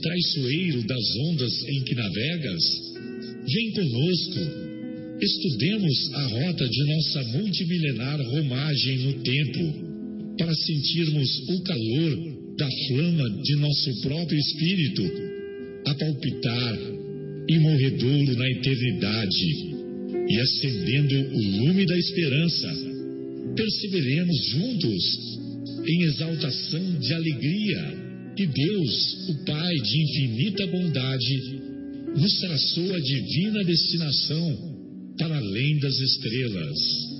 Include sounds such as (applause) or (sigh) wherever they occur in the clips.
traiçoeiro das ondas em que navegas? Vem conosco, estudemos a rota de nossa multimilenar romagem no tempo, para sentirmos o calor da flama de nosso próprio espírito, a palpitar e morredouro na eternidade, e acendendo o lume da esperança, perceberemos juntos em exaltação de alegria e Deus, o Pai de infinita bondade, nos traçou a divina destinação para além das estrelas.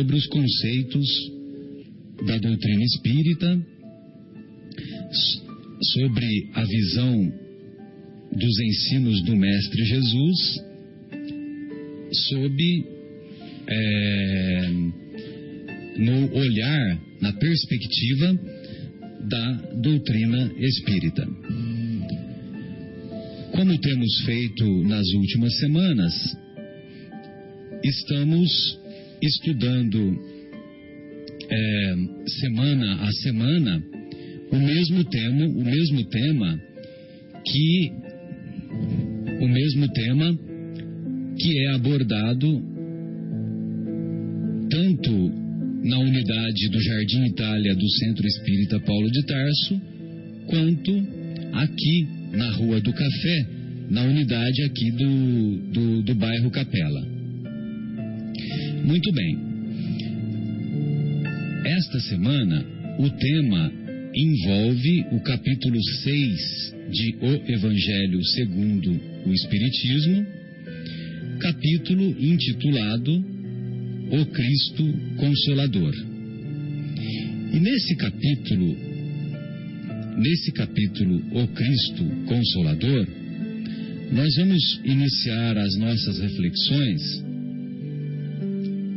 Sobre os conceitos da doutrina espírita sobre a visão dos ensinos do Mestre Jesus sob é, no olhar, na perspectiva da doutrina espírita. Como temos feito nas últimas semanas, estamos estudando é, semana a semana o mesmo tema, o mesmo tema que o mesmo tema que é abordado tanto na unidade do Jardim Itália do Centro Espírita Paulo de Tarso, quanto aqui na Rua do Café, na unidade aqui do, do, do bairro Capela. Muito bem. Esta semana, o tema envolve o capítulo 6 de O Evangelho segundo o Espiritismo, capítulo intitulado O Cristo Consolador. E nesse capítulo, nesse capítulo O Cristo Consolador, nós vamos iniciar as nossas reflexões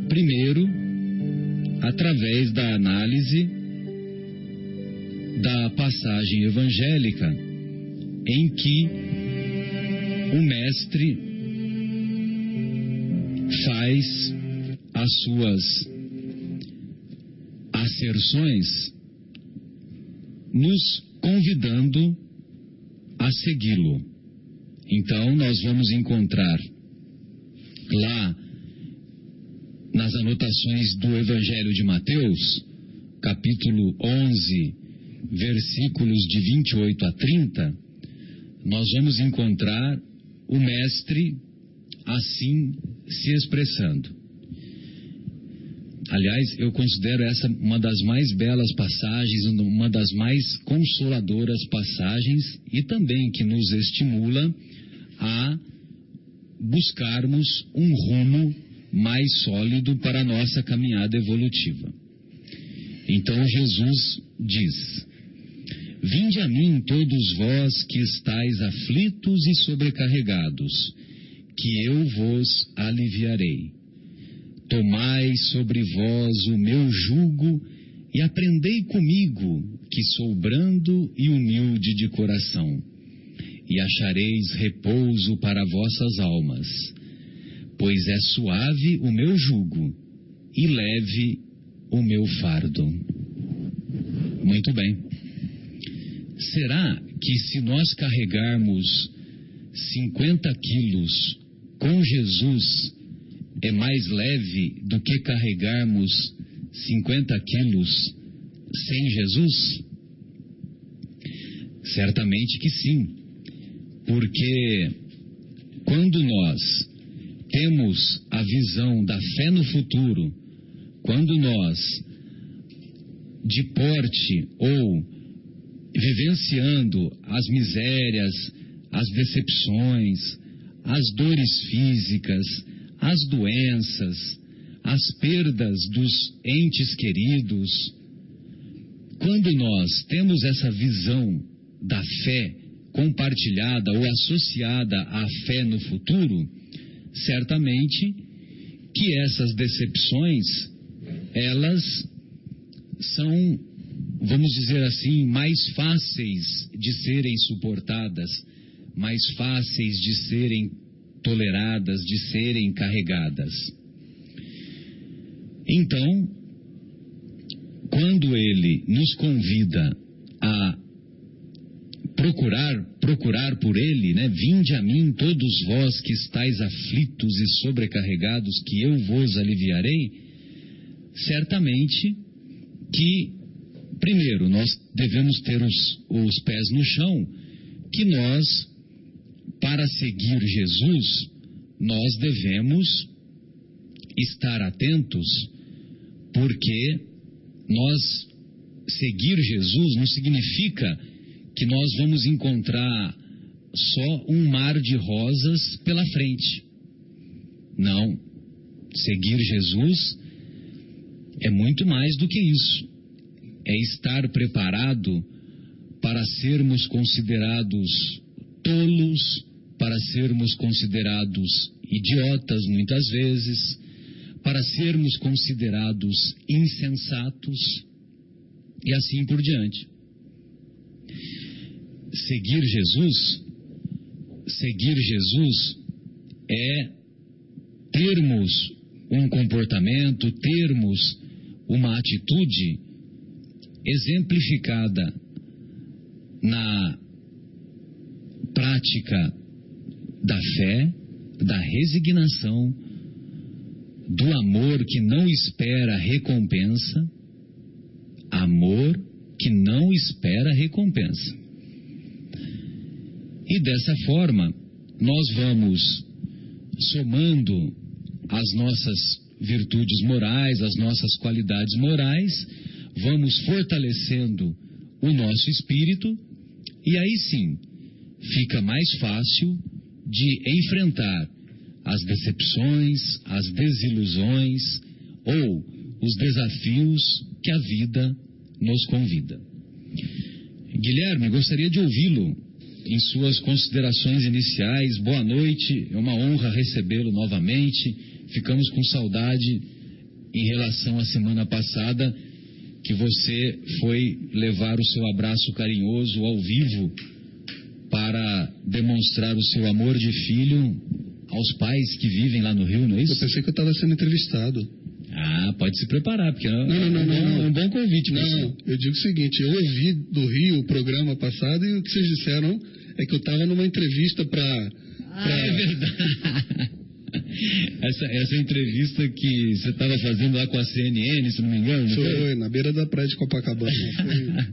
primeiro através da análise da passagem evangélica em que o Mestre faz as suas asserções, nos convidando a segui-lo. Então, nós vamos encontrar lá nas anotações do Evangelho de Mateus, capítulo 11, versículos de 28 a 30, nós vamos encontrar o Mestre assim se expressando. Aliás, eu considero essa uma das mais belas passagens, uma das mais consoladoras passagens e também que nos estimula a buscarmos um rumo mais sólido para a nossa caminhada evolutiva. Então Jesus diz: Vinde a mim todos vós que estáis aflitos e sobrecarregados, que eu vos aliviarei. Tomai sobre vós o meu jugo e aprendei comigo, que sou brando e humilde de coração, e achareis repouso para vossas almas, pois é suave o meu jugo e leve o meu fardo. Muito bem. Será que se nós carregarmos 50 quilos com Jesus é mais leve do que carregarmos 50 quilos sem Jesus? Certamente que sim, porque quando nós temos a visão da fé no futuro, quando nós de porte ou vivenciando as misérias, as decepções, as dores físicas, as doenças, as perdas dos entes queridos, quando nós temos essa visão da fé compartilhada ou associada à fé no futuro, certamente que essas decepções elas são, vamos dizer assim, mais fáceis de serem suportadas, mais fáceis de serem toleradas, de serem carregadas. Então, quando ele nos convida a procurar, procurar por ele, né? Vinde a mim todos vós que estáis aflitos e sobrecarregados, que eu vos aliviarei. Certamente que, primeiro, nós devemos ter os, os pés no chão, que nós, para seguir Jesus, nós devemos estar atentos, porque nós seguir Jesus não significa que nós vamos encontrar só um mar de rosas pela frente. Não. Seguir Jesus é muito mais do que isso. É estar preparado para sermos considerados tolos, para sermos considerados idiotas muitas vezes, para sermos considerados insensatos e assim por diante. Seguir Jesus, seguir Jesus é termos um comportamento, termos uma atitude exemplificada na prática da fé, da resignação, do amor que não espera recompensa, amor que não espera recompensa. E dessa forma, nós vamos somando as nossas virtudes morais, as nossas qualidades morais, vamos fortalecendo o nosso espírito e aí sim fica mais fácil de enfrentar as decepções, as desilusões ou os desafios que a vida nos convida. Guilherme, gostaria de ouvi-lo em suas considerações iniciais. Boa noite, é uma honra recebê-lo novamente. Ficamos com saudade em relação à semana passada que você foi levar o seu abraço carinhoso ao vivo para demonstrar o seu amor de filho aos pais que vivem lá no Rio, não é isso? Eu pensei que eu estava sendo entrevistado. Ah, pode se preparar, porque não, não, não, não, é um bom convite. Não, eu digo o seguinte, eu ouvi do Rio o programa passado e o que vocês disseram é que eu estava numa entrevista para... Ah, pra... é verdade. (laughs) Essa, essa entrevista que você estava fazendo lá com a CNN, se não me engano? Foi, foi? na beira da praia de Copacabana. (laughs)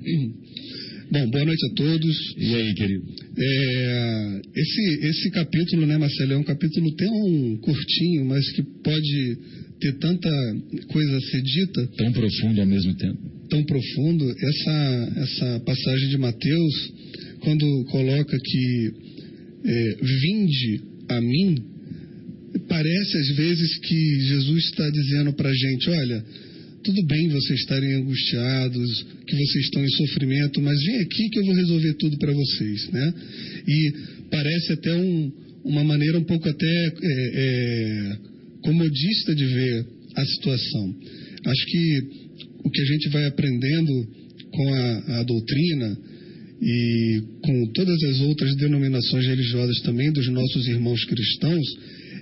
Bom, boa noite a todos. E aí, querido? É, esse, esse capítulo, né, Marcelo, é um capítulo tão curtinho, mas que pode ter tanta coisa a ser dita. Tão profundo ao mesmo tempo. Tão profundo. Essa, essa passagem de Mateus, quando coloca que é, vinde a mim, parece às vezes que Jesus está dizendo para a gente: olha, tudo bem vocês estarem angustiados, que vocês estão em sofrimento, mas vem aqui que eu vou resolver tudo para vocês, né? E parece até um, uma maneira um pouco até é, é, comodista de ver a situação. Acho que o que a gente vai aprendendo com a, a doutrina e com todas as outras denominações religiosas também dos nossos irmãos cristãos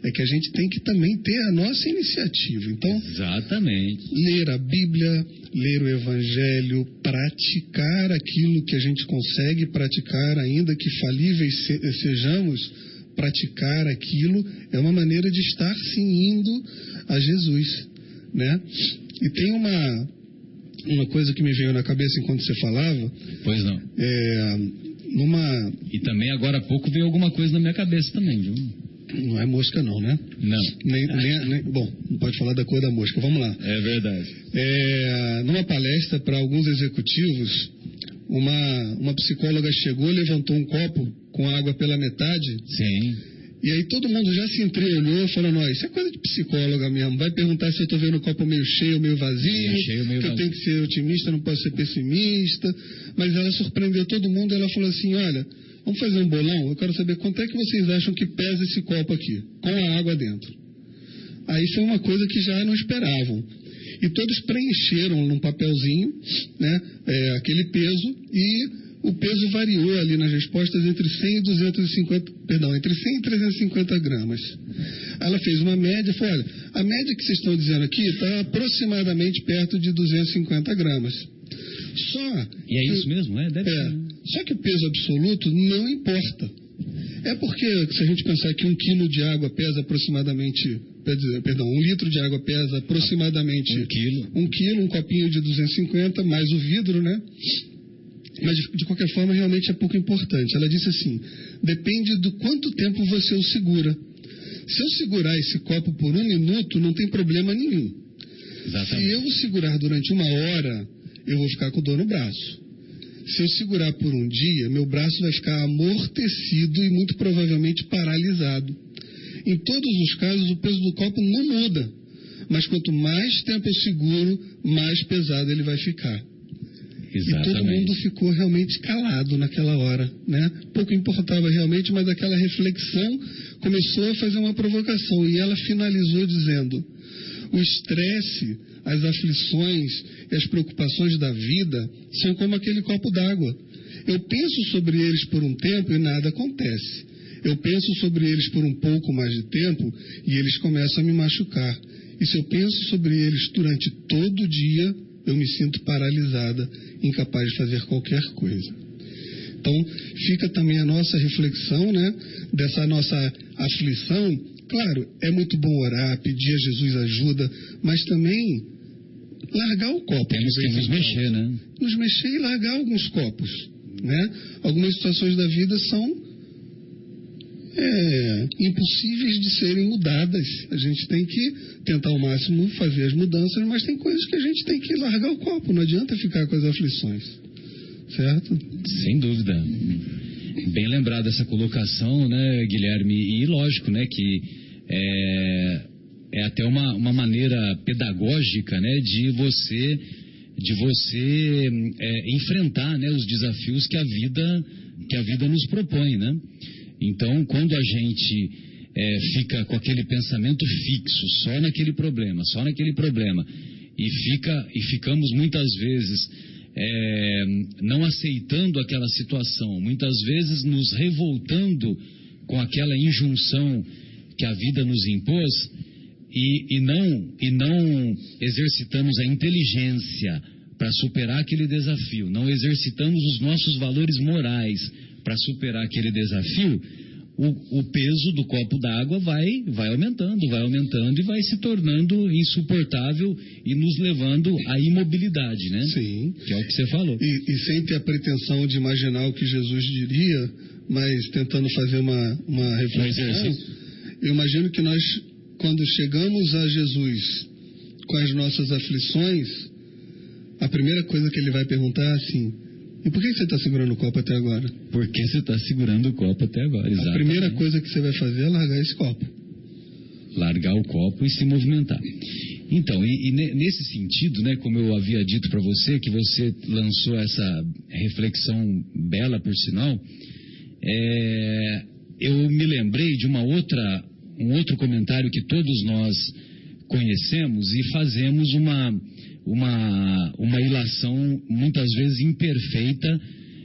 é que a gente tem que também ter a nossa iniciativa. Então, exatamente. Ler a Bíblia, ler o Evangelho, praticar aquilo que a gente consegue praticar, ainda que falíveis sejamos, praticar aquilo é uma maneira de estar sim indo a Jesus, né? E tem uma uma coisa que me veio na cabeça enquanto você falava. Pois não. É, numa... E também agora há pouco veio alguma coisa na minha cabeça também, viu? Não é mosca não, né? Não. Nem, nem, nem, bom, não pode falar da cor da mosca. Vamos lá. É verdade. É, numa palestra palestra para alguns executivos, uma, uma psicóloga chegou, levantou um copo com água pela metade. Sim. E aí todo mundo já se entreolhou, falando, ó, isso é coisa de psicóloga mesmo. Vai perguntar se eu estou vendo o copo meio cheio ou meio vazio, Meio cheio, meio que eu vazio. tenho que ser otimista, não posso ser pessimista. Mas ela surpreendeu todo mundo, ela falou assim, olha, vamos fazer um bolão, eu quero saber quanto é que vocês acham que pesa esse copo aqui, com a água dentro. Aí foi uma coisa que já não esperavam. E todos preencheram num papelzinho né, é, aquele peso e o peso variou ali nas respostas entre 100 e 250, perdão, entre 100 e 350 gramas. Ela fez uma média, falou, olha, a média que vocês estão dizendo aqui está aproximadamente perto de 250 gramas. Só E é que- isso mesmo? É, deve é, ser. só que o peso absoluto não importa. É porque, se a gente pensar que um quilo de água pesa aproximadamente, perdão, um litro de água pesa aproximadamente Um quilo. um quilo, um copinho de 250, mais o vidro, né? Mas, de, qualquer forma, realmente é pouco importante. Ela disse assim: depende do quanto tempo você o segura. Se eu segurar esse copo por um minuto, não tem problema nenhum. Se Exatamente. eu segurar durante uma hora, eu vou ficar com dor no braço. Se eu segurar por um dia, meu braço vai ficar amortecido e muito provavelmente paralisado. Em todos os casos, o peso do copo não muda. Mas quanto mais tempo eu seguro, mais pesado ele vai ficar. E todo mundo Exatamente. ficou realmente calado naquela hora, né? Pouco importava realmente, mas aquela reflexão começou a fazer uma provocação e ela finalizou dizendo: o estresse, as aflições e as preocupações da vida são como aquele copo d'água. Eu penso sobre eles por um tempo e nada acontece. Eu penso sobre eles por um pouco mais de tempo e eles começam a me machucar. E se eu penso sobre eles durante todo o dia, eu me sinto paralisada, incapaz de fazer qualquer coisa. Então, fica também a nossa reflexão, né, dessa nossa aflição. Claro, é muito bom orar, pedir a Jesus ajuda, mas também largar o copo. Temos que nos mexer, né? Nos mexer e largar alguns copos, né? Algumas situações da vida são é, impossíveis de serem mudadas. A gente tem que tentar ao máximo fazer as mudanças, mas tem coisas que a gente tem que largar o copo. Não adianta ficar com as aflições, certo? Sem dúvida. Bem lembrada essa colocação, né, Guilherme? E lógico, né, que é, é até uma, uma maneira pedagógica, né, de você de você é, enfrentar, né, os desafios que a vida que a vida nos propõe, né? Então, quando a gente é, fica com aquele pensamento fixo, só naquele problema, só naquele problema, e fica e ficamos muitas vezes é, não aceitando aquela situação, muitas vezes nos revoltando com aquela injunção que a vida nos impôs e, e não e não exercitamos a inteligência para superar aquele desafio, não exercitamos os nossos valores morais para superar aquele desafio, o, o peso do copo d'água vai, vai aumentando, vai aumentando e vai se tornando insuportável e nos levando à imobilidade, né? Sim. Que é o que você falou. E, e sem ter a pretensão de imaginar o que Jesus diria, mas tentando fazer uma, uma reflexão, eu imagino que nós, quando chegamos a Jesus com as nossas aflições, a primeira coisa que ele vai perguntar é assim: e por que você está segurando o copo até agora? Por que você está segurando o copo até agora? A Exatamente. primeira coisa que você vai fazer é largar esse copo. largar o copo e se movimentar. Então, e, e ne- nesse sentido, né, como eu havia dito para você, que você lançou essa reflexão bela, por sinal, é, eu me lembrei de uma outra, um outro comentário que todos nós conhecemos e fazemos uma, uma, uma ilação muitas vezes imperfeita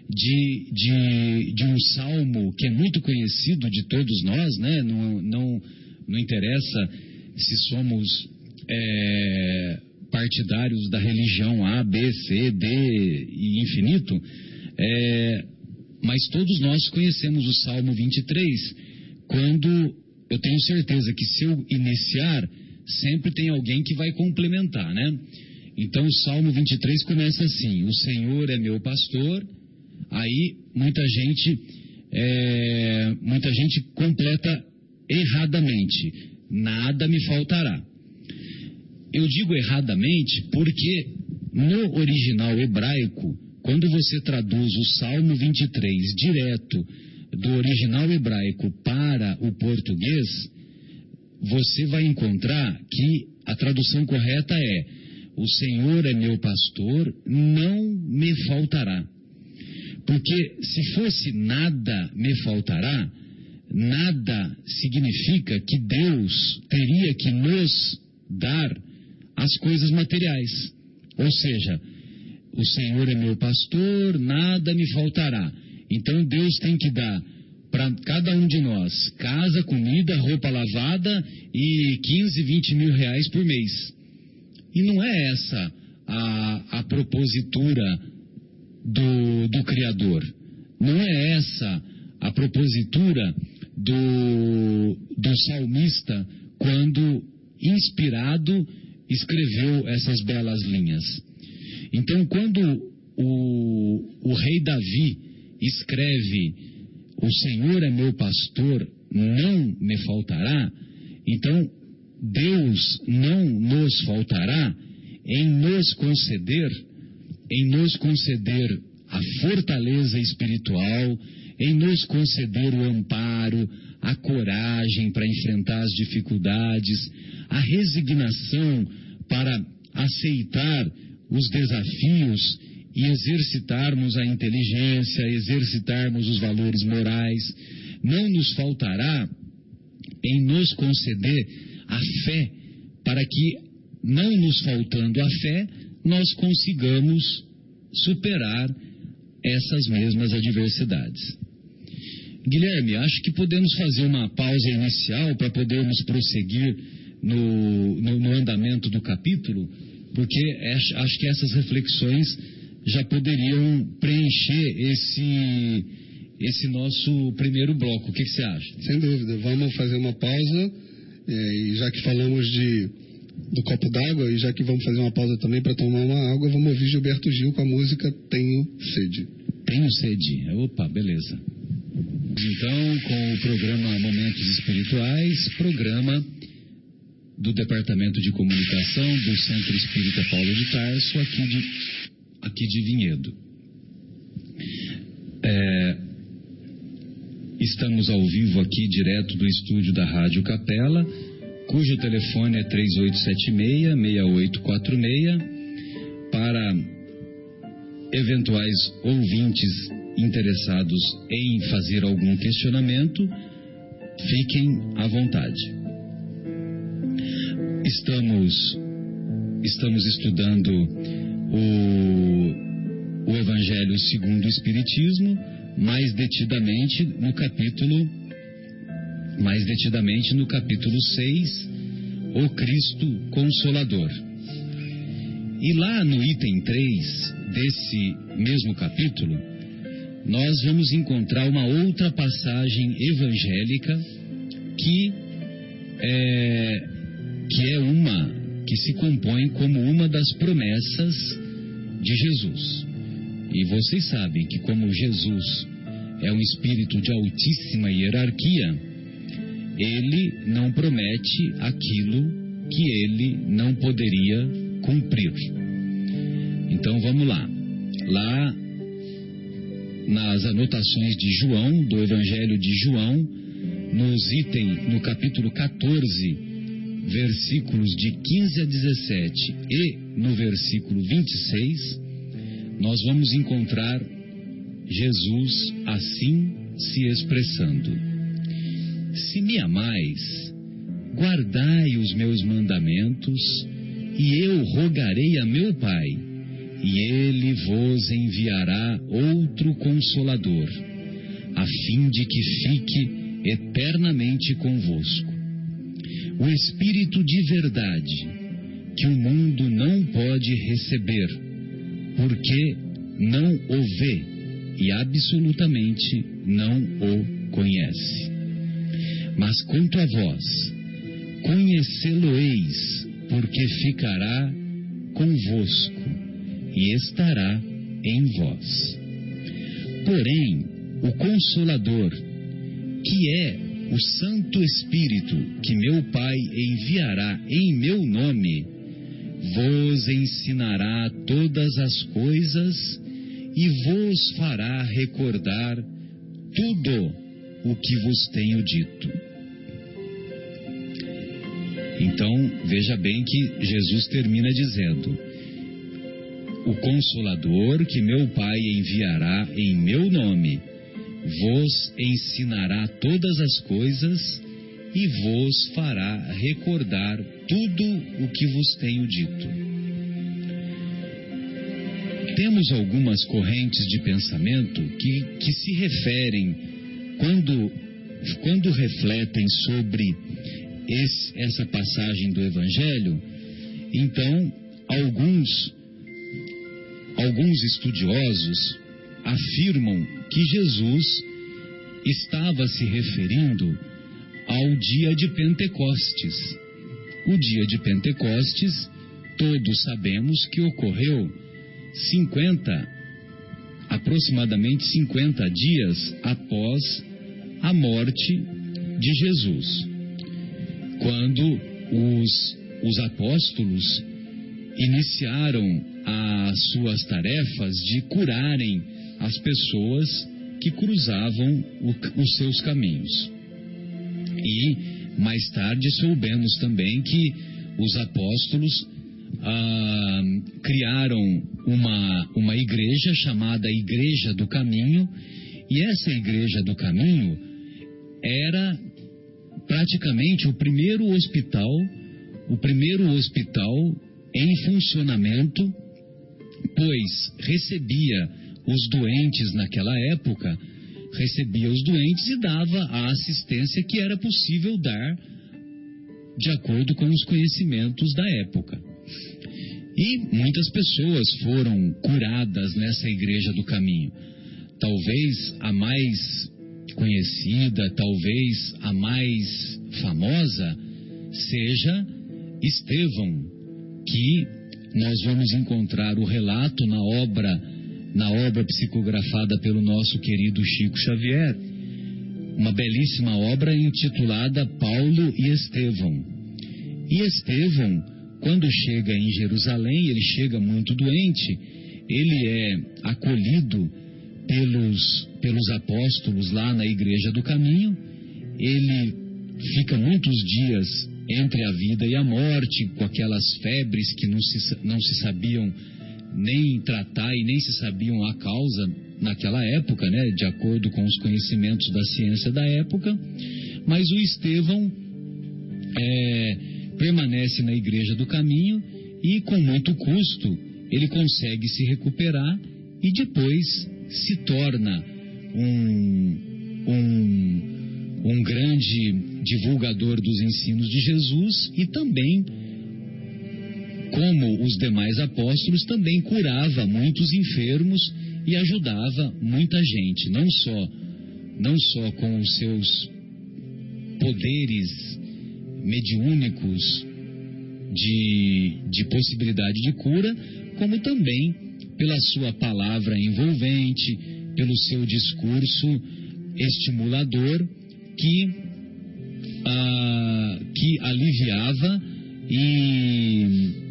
de, de, de um salmo que é muito conhecido de todos nós, né? não, não, não interessa se somos é, partidários da religião A, B, C, D e infinito, é, mas todos nós conhecemos o Salmo 23, quando eu tenho certeza que se eu iniciar, sempre tem alguém que vai complementar, né? Então o Salmo 23 começa assim: O Senhor é meu pastor. Aí muita gente, é, muita gente completa erradamente: Nada me faltará. Eu digo erradamente porque no original hebraico, quando você traduz o Salmo 23 direto do original hebraico para o português, você vai encontrar que a tradução correta é: O Senhor é meu pastor, não me faltará. Porque se fosse nada me faltará, nada significa que Deus teria que nos dar as coisas materiais. Ou seja, o Senhor é meu pastor, nada me faltará. Então Deus tem que dar para cada um de nós casa, comida, roupa lavada e 15, 20 mil reais por mês. E não é essa a, a propositura do, do Criador. Não é essa a propositura do, do salmista quando, inspirado, escreveu essas belas linhas. Então, quando o, o rei Davi escreve: O Senhor é meu pastor, não me faltará, então Deus não nos faltará em nos conceder, em nos conceder a fortaleza espiritual, em nos conceder o amparo, a coragem para enfrentar as dificuldades, a resignação para aceitar os desafios e exercitarmos a inteligência, exercitarmos os valores morais. Não nos faltará em nos conceder a fé, para que, não nos faltando a fé, nós consigamos superar essas mesmas adversidades. Guilherme, acho que podemos fazer uma pausa inicial para podermos prosseguir no, no, no andamento do capítulo, porque acho que essas reflexões já poderiam preencher esse, esse nosso primeiro bloco. O que, que você acha? Sem dúvida. Vamos fazer uma pausa, e já que falamos de, do copo d'água, e já que vamos fazer uma pausa também para tomar uma água, vamos ouvir Gilberto Gil com a música Tenho Sede. Tenho Sede. Opa, beleza. Então, com o programa Momentos Espirituais, programa do Departamento de Comunicação do Centro Espírita Paulo de Tarso, aqui de, aqui de Vinhedo. É, estamos ao vivo aqui, direto do estúdio da Rádio Capela, cujo telefone é 3876-6846, para eventuais ouvintes interessados em fazer algum questionamento, fiquem à vontade. Estamos, estamos estudando o, o Evangelho segundo o Espiritismo, mais detidamente no capítulo, mais detidamente no capítulo 6, o Cristo Consolador. E lá no item 3 desse mesmo capítulo, nós vamos encontrar uma outra passagem evangélica que é, que é uma que se compõe como uma das promessas de Jesus. E vocês sabem que como Jesus é um espírito de altíssima hierarquia, ele não promete aquilo que ele não poderia cumprir. Então vamos lá. Lá nas anotações de João, do Evangelho de João, nos itens, no capítulo 14, versículos de 15 a 17 e no versículo 26, nós vamos encontrar Jesus assim se expressando: Se me amais, guardai os meus mandamentos, e eu rogarei a meu Pai e ele vos enviará outro consolador, a fim de que fique eternamente convosco. O Espírito de verdade, que o mundo não pode receber, porque não o vê e absolutamente não o conhece. Mas quanto a vós, conhecê-lo-eis, porque ficará convosco e estará em vós. Porém, o Consolador, que é o Santo Espírito que meu Pai enviará em meu nome, vos ensinará todas as coisas e vos fará recordar tudo o que vos tenho dito. Então, veja bem que Jesus termina dizendo: O Consolador que meu Pai enviará em meu nome vos ensinará todas as coisas e vos fará recordar tudo o que vos tenho dito. Temos algumas correntes de pensamento que, que se referem, quando, quando refletem sobre esse, essa passagem do Evangelho, então alguns, alguns estudiosos afirmam que Jesus estava se referindo ao dia de Pentecostes. O dia de Pentecostes, todos sabemos que ocorreu 50, aproximadamente 50 dias após a morte de Jesus, quando os, os apóstolos iniciaram as suas tarefas de curarem as pessoas que cruzavam o, os seus caminhos. E mais tarde soubemos também que os apóstolos ah, criaram uma, uma igreja chamada Igreja do Caminho, e essa Igreja do Caminho era praticamente o primeiro hospital, o primeiro hospital em funcionamento, pois recebia os doentes naquela época recebia os doentes e dava a assistência que era possível dar de acordo com os conhecimentos da época. E muitas pessoas foram curadas nessa igreja do caminho. Talvez a mais conhecida, talvez a mais famosa, seja Estevão, que nós vamos encontrar o relato na obra na obra psicografada pelo nosso querido Chico Xavier, uma belíssima obra intitulada Paulo e Estevão. E Estevão, quando chega em Jerusalém, ele chega muito doente, ele é acolhido pelos, pelos apóstolos lá na Igreja do Caminho, ele fica muitos dias entre a vida e a morte, com aquelas febres que não se, não se sabiam nem tratar e nem se sabiam a causa naquela época, né, de acordo com os conhecimentos da ciência da época, mas o Estevão é, permanece na Igreja do Caminho e, com muito custo, ele consegue se recuperar e depois se torna um, um, um grande divulgador dos ensinos de Jesus e também como os demais apóstolos, também curava muitos enfermos e ajudava muita gente, não só não só com os seus poderes mediúnicos de, de possibilidade de cura, como também pela sua palavra envolvente, pelo seu discurso estimulador que, ah, que aliviava e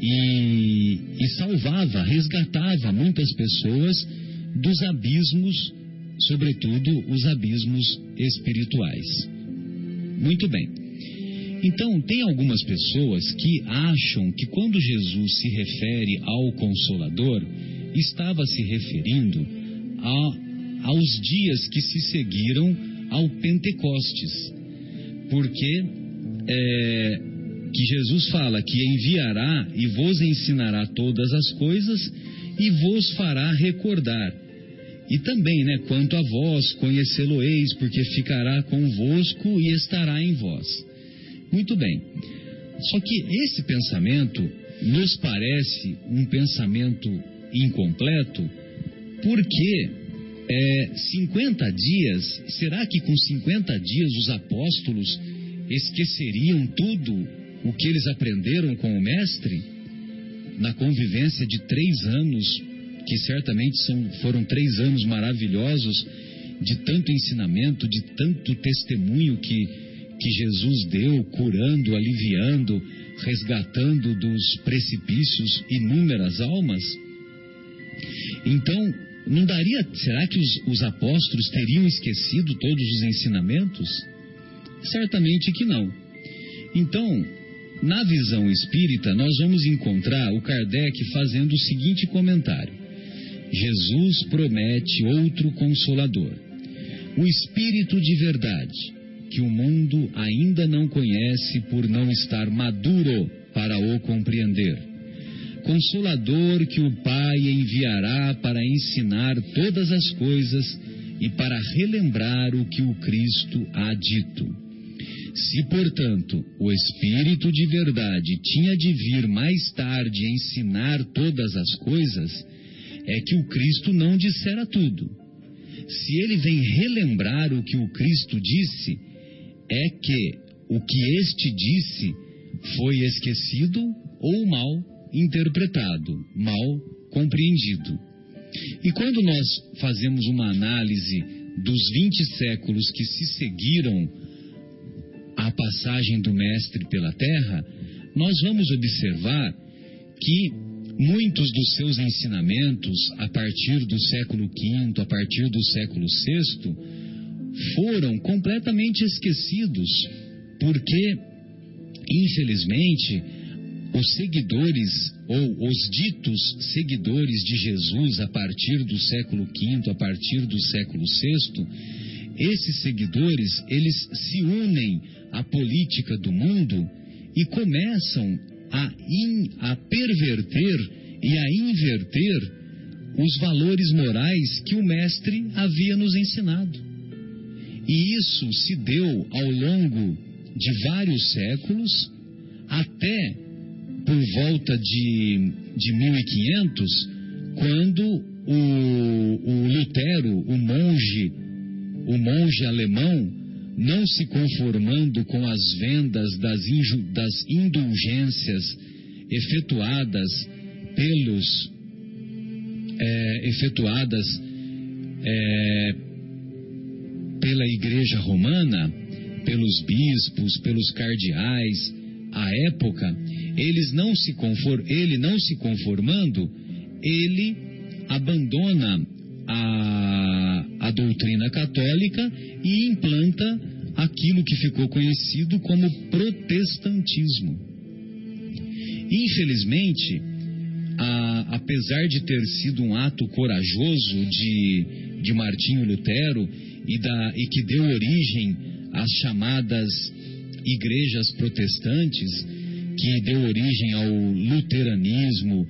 e, e salvava, resgatava muitas pessoas dos abismos, sobretudo os abismos espirituais. Muito bem. Então, tem algumas pessoas que acham que quando Jesus se refere ao Consolador, estava se referindo a, aos dias que se seguiram ao Pentecostes. Porque é, que Jesus fala que enviará e vos ensinará todas as coisas e vos fará recordar. E também, né, quanto a vós, conhecê-lo-eis, porque ficará convosco e estará em vós. Muito bem. Só que esse pensamento nos parece um pensamento incompleto, porque é, 50 dias, será que com 50 dias os apóstolos esqueceriam tudo o que eles aprenderam com o Mestre na convivência de três anos, que certamente são, foram três anos maravilhosos de tanto ensinamento, de tanto testemunho que, que Jesus deu, curando, aliviando, resgatando dos precipícios inúmeras almas? Então, não daria. Será que os, os apóstolos teriam esquecido todos os ensinamentos? Certamente que não. Então, na visão espírita, nós vamos encontrar o Kardec fazendo o seguinte comentário: Jesus promete outro consolador, o Espírito de verdade, que o mundo ainda não conhece por não estar maduro para o compreender. Consolador que o Pai enviará para ensinar todas as coisas e para relembrar o que o Cristo há dito. Se, portanto, o Espírito de verdade tinha de vir mais tarde ensinar todas as coisas, é que o Cristo não dissera tudo. Se ele vem relembrar o que o Cristo disse, é que o que este disse foi esquecido ou mal interpretado, mal compreendido. E quando nós fazemos uma análise dos 20 séculos que se seguiram à passagem do Mestre pela Terra, nós vamos observar que muitos dos seus ensinamentos, a partir do século V, a partir do século VI, foram completamente esquecidos, porque, infelizmente, os seguidores ou os ditos seguidores de Jesus a partir do século V, a partir do século VI, esses seguidores, eles se unem à política do mundo e começam a, in, a perverter e a inverter os valores morais que o Mestre havia nos ensinado. E isso se deu ao longo de vários séculos, até por volta de, de 1500, quando o, o Lutero, o monge, o monge alemão, não se conformando com as vendas das, das indulgências efetuadas pelos é, efetuadas é, pela Igreja Romana, pelos bispos, pelos cardeais, à época, eles não se conform, ele não se conformando, ele abandona a, a doutrina católica e implanta aquilo que ficou conhecido como protestantismo. Infelizmente, a, apesar de ter sido um ato corajoso de, de Martinho Lutero e, da, e que deu origem às chamadas igrejas protestantes, que deu origem ao luteranismo,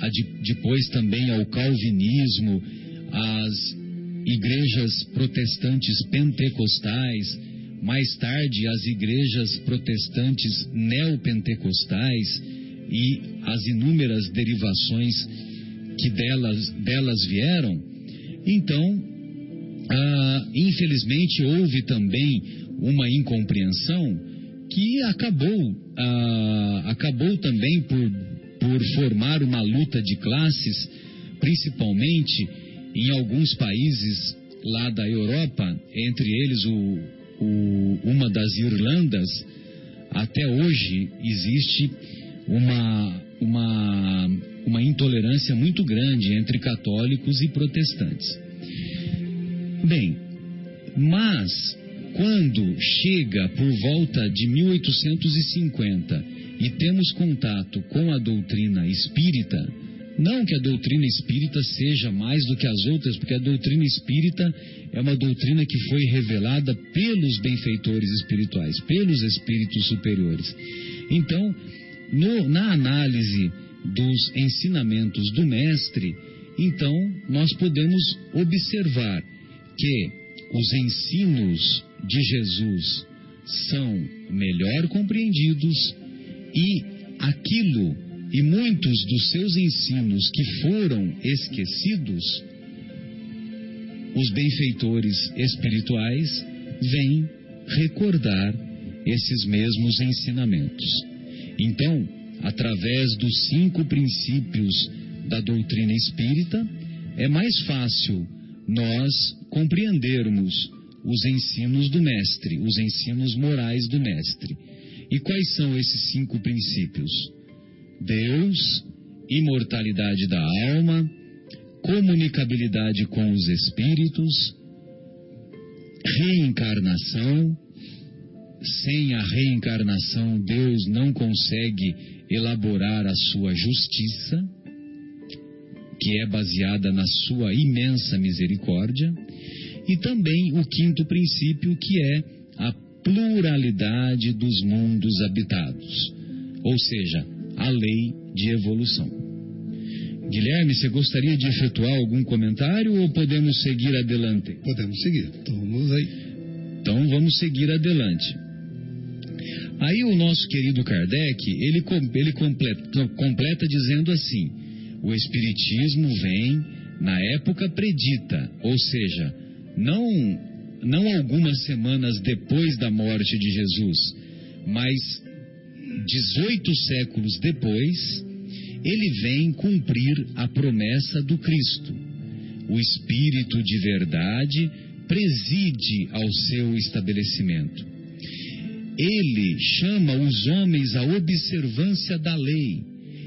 a de, depois também ao calvinismo, às igrejas protestantes pentecostais, mais tarde as igrejas protestantes neopentecostais e as inúmeras derivações que delas, delas vieram. Então, ah, infelizmente, houve também uma incompreensão que acabou, ah, acabou também por, por formar uma luta de classes, principalmente em alguns países lá da Europa, entre eles o, o, uma das Irlandas, até hoje existe uma, uma, uma intolerância muito grande entre católicos e protestantes. Bem, mas quando chega por volta de 1850 e temos contato com a doutrina espírita, não que a doutrina espírita seja mais do que as outras, porque a doutrina espírita é uma doutrina que foi revelada pelos benfeitores espirituais, pelos espíritos superiores. Então, no, na análise dos ensinamentos do Mestre, então nós podemos observar que os ensinos de Jesus são melhor compreendidos e aquilo e muitos dos seus ensinos que foram esquecidos, os benfeitores espirituais vêm recordar esses mesmos ensinamentos. Então, através dos cinco princípios da doutrina espírita, é mais fácil nós compreendermos os ensinos do Mestre, os ensinos morais do Mestre. E quais são esses cinco princípios? Deus, imortalidade da alma, comunicabilidade com os espíritos, reencarnação. Sem a reencarnação, Deus não consegue elaborar a sua justiça, que é baseada na sua imensa misericórdia, e também o quinto princípio, que é a pluralidade dos mundos habitados, ou seja, a lei de evolução. Guilherme, você gostaria de efetuar algum comentário ou podemos seguir adelante? Podemos seguir. Então vamos aí. Então vamos seguir adelante. Aí o nosso querido Kardec, ele, ele completa, completa dizendo assim: o Espiritismo vem na época predita, ou seja, não, não algumas semanas depois da morte de Jesus, mas 18 séculos depois, ele vem cumprir a promessa do Cristo. O Espírito de verdade preside ao seu estabelecimento. Ele chama os homens à observância da lei,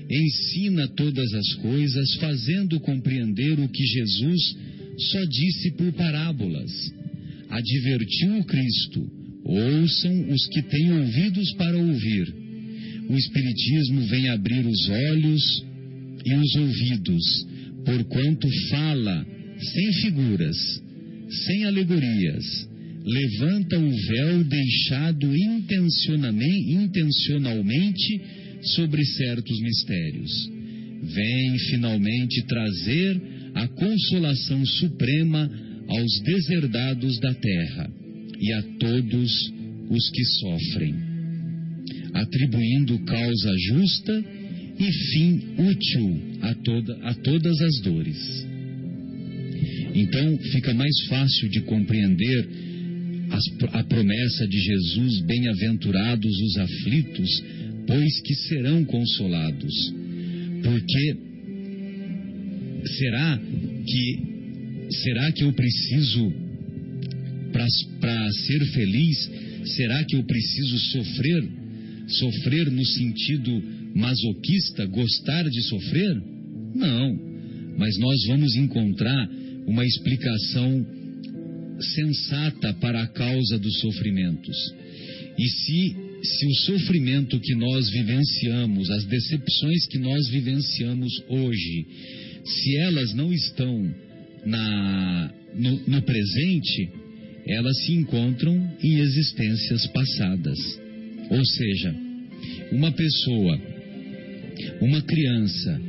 ensina todas as coisas, fazendo compreender o que Jesus só disse por parábolas. Advertiu o Cristo: ouçam os que têm ouvidos para ouvir. O Espiritismo vem abrir os olhos e os ouvidos, porquanto fala sem figuras, sem alegorias, levanta o véu deixado intencionalmente sobre certos mistérios. Vem finalmente trazer a consolação suprema aos deserdados da terra e a todos os que sofrem, atribuindo causa justa e fim útil a, toda, a todas as dores. Então fica mais fácil de compreender as, a promessa de Jesus: bem-aventurados os aflitos, pois que serão consolados. Porque será que será que eu preciso para ser feliz? Será que eu preciso sofrer? Sofrer no sentido masoquista, gostar de sofrer? Não. Mas nós vamos encontrar uma explicação sensata para a causa dos sofrimentos. E se, se o sofrimento que nós vivenciamos, as decepções que nós vivenciamos hoje, se elas não estão na, no, no presente, elas se encontram em existências passadas. Ou seja, uma pessoa, uma criança,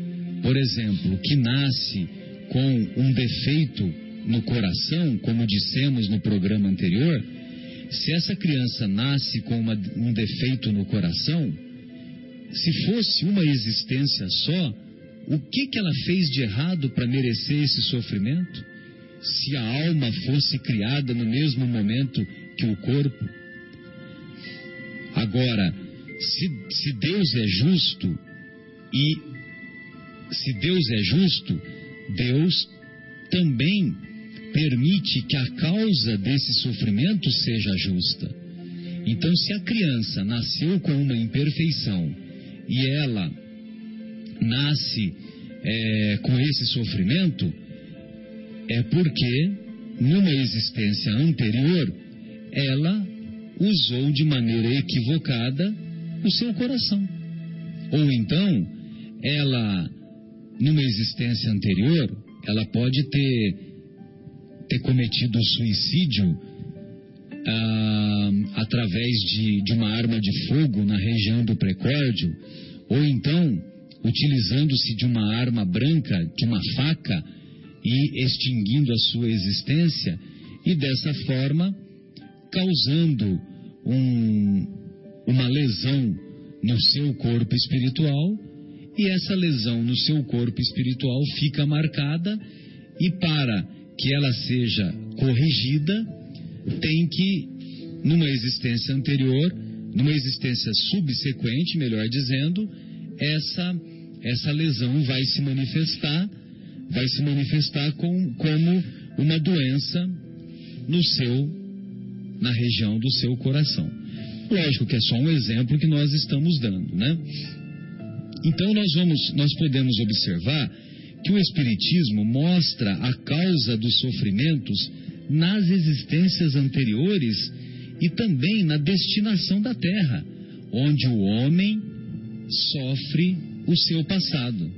por exemplo, que nasce com um defeito no coração, como dissemos no programa anterior, se essa criança nasce com uma, um defeito no coração, se fosse uma existência só, o que, que ela fez de errado para merecer esse sofrimento? Se a alma fosse criada no mesmo momento que o corpo? Agora, se, se Deus é justo e se Deus é justo, Deus também permite que a causa desse sofrimento seja justa. Então, se a criança nasceu com uma imperfeição e ela nasce é, com esse sofrimento, é porque, numa existência anterior, ela usou de maneira equivocada o seu coração. Ou então, ela, numa existência anterior, ela pode ter, ter cometido suicídio ah, através de, de uma arma de fogo na região do precórdio, ou então utilizando-se de uma arma branca, de uma faca, e extinguindo a sua existência, e dessa forma causando um, uma lesão no seu corpo espiritual, e essa lesão no seu corpo espiritual fica marcada, e para que ela seja corrigida, tem que, numa existência anterior, numa existência subsequente, melhor dizendo, essa essa lesão vai se manifestar, vai se manifestar com, como uma doença no seu, na região do seu coração. Lógico que é só um exemplo que nós estamos dando, né? Então nós vamos, nós podemos observar que o espiritismo mostra a causa dos sofrimentos nas existências anteriores e também na destinação da Terra, onde o homem sofre o seu passado.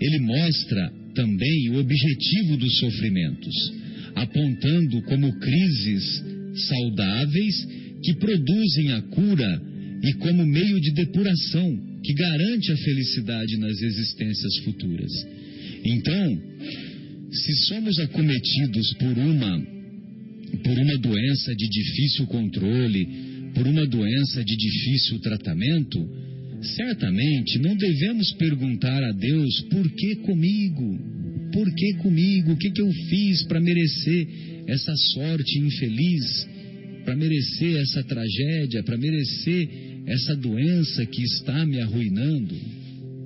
Ele mostra também o objetivo dos sofrimentos, apontando como crises saudáveis que produzem a cura e como meio de depuração que garante a felicidade nas existências futuras. Então, se somos acometidos por uma por uma doença de difícil controle, por uma doença de difícil tratamento, certamente não devemos perguntar a Deus por que comigo? Por que comigo? O que, que eu fiz para merecer essa sorte infeliz? Para merecer essa tragédia? Para merecer essa doença que está me arruinando?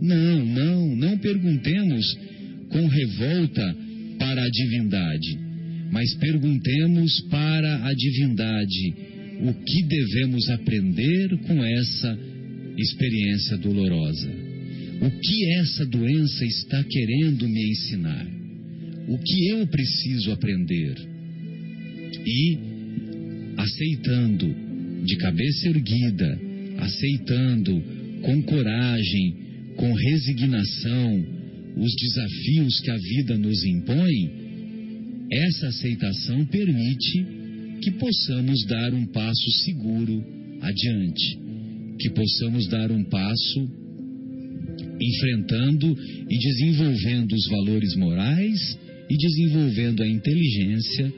Não, não, não perguntemos com revolta para a divindade, mas perguntemos para a divindade o que devemos aprender com essa experiência dolorosa. O que essa doença está querendo me ensinar? O que eu preciso aprender? E, aceitando, de cabeça erguida, aceitando com coragem, com resignação, os desafios que a vida nos impõe, essa aceitação permite que possamos dar um passo seguro adiante, que possamos dar um passo enfrentando e desenvolvendo os valores morais e desenvolvendo a inteligência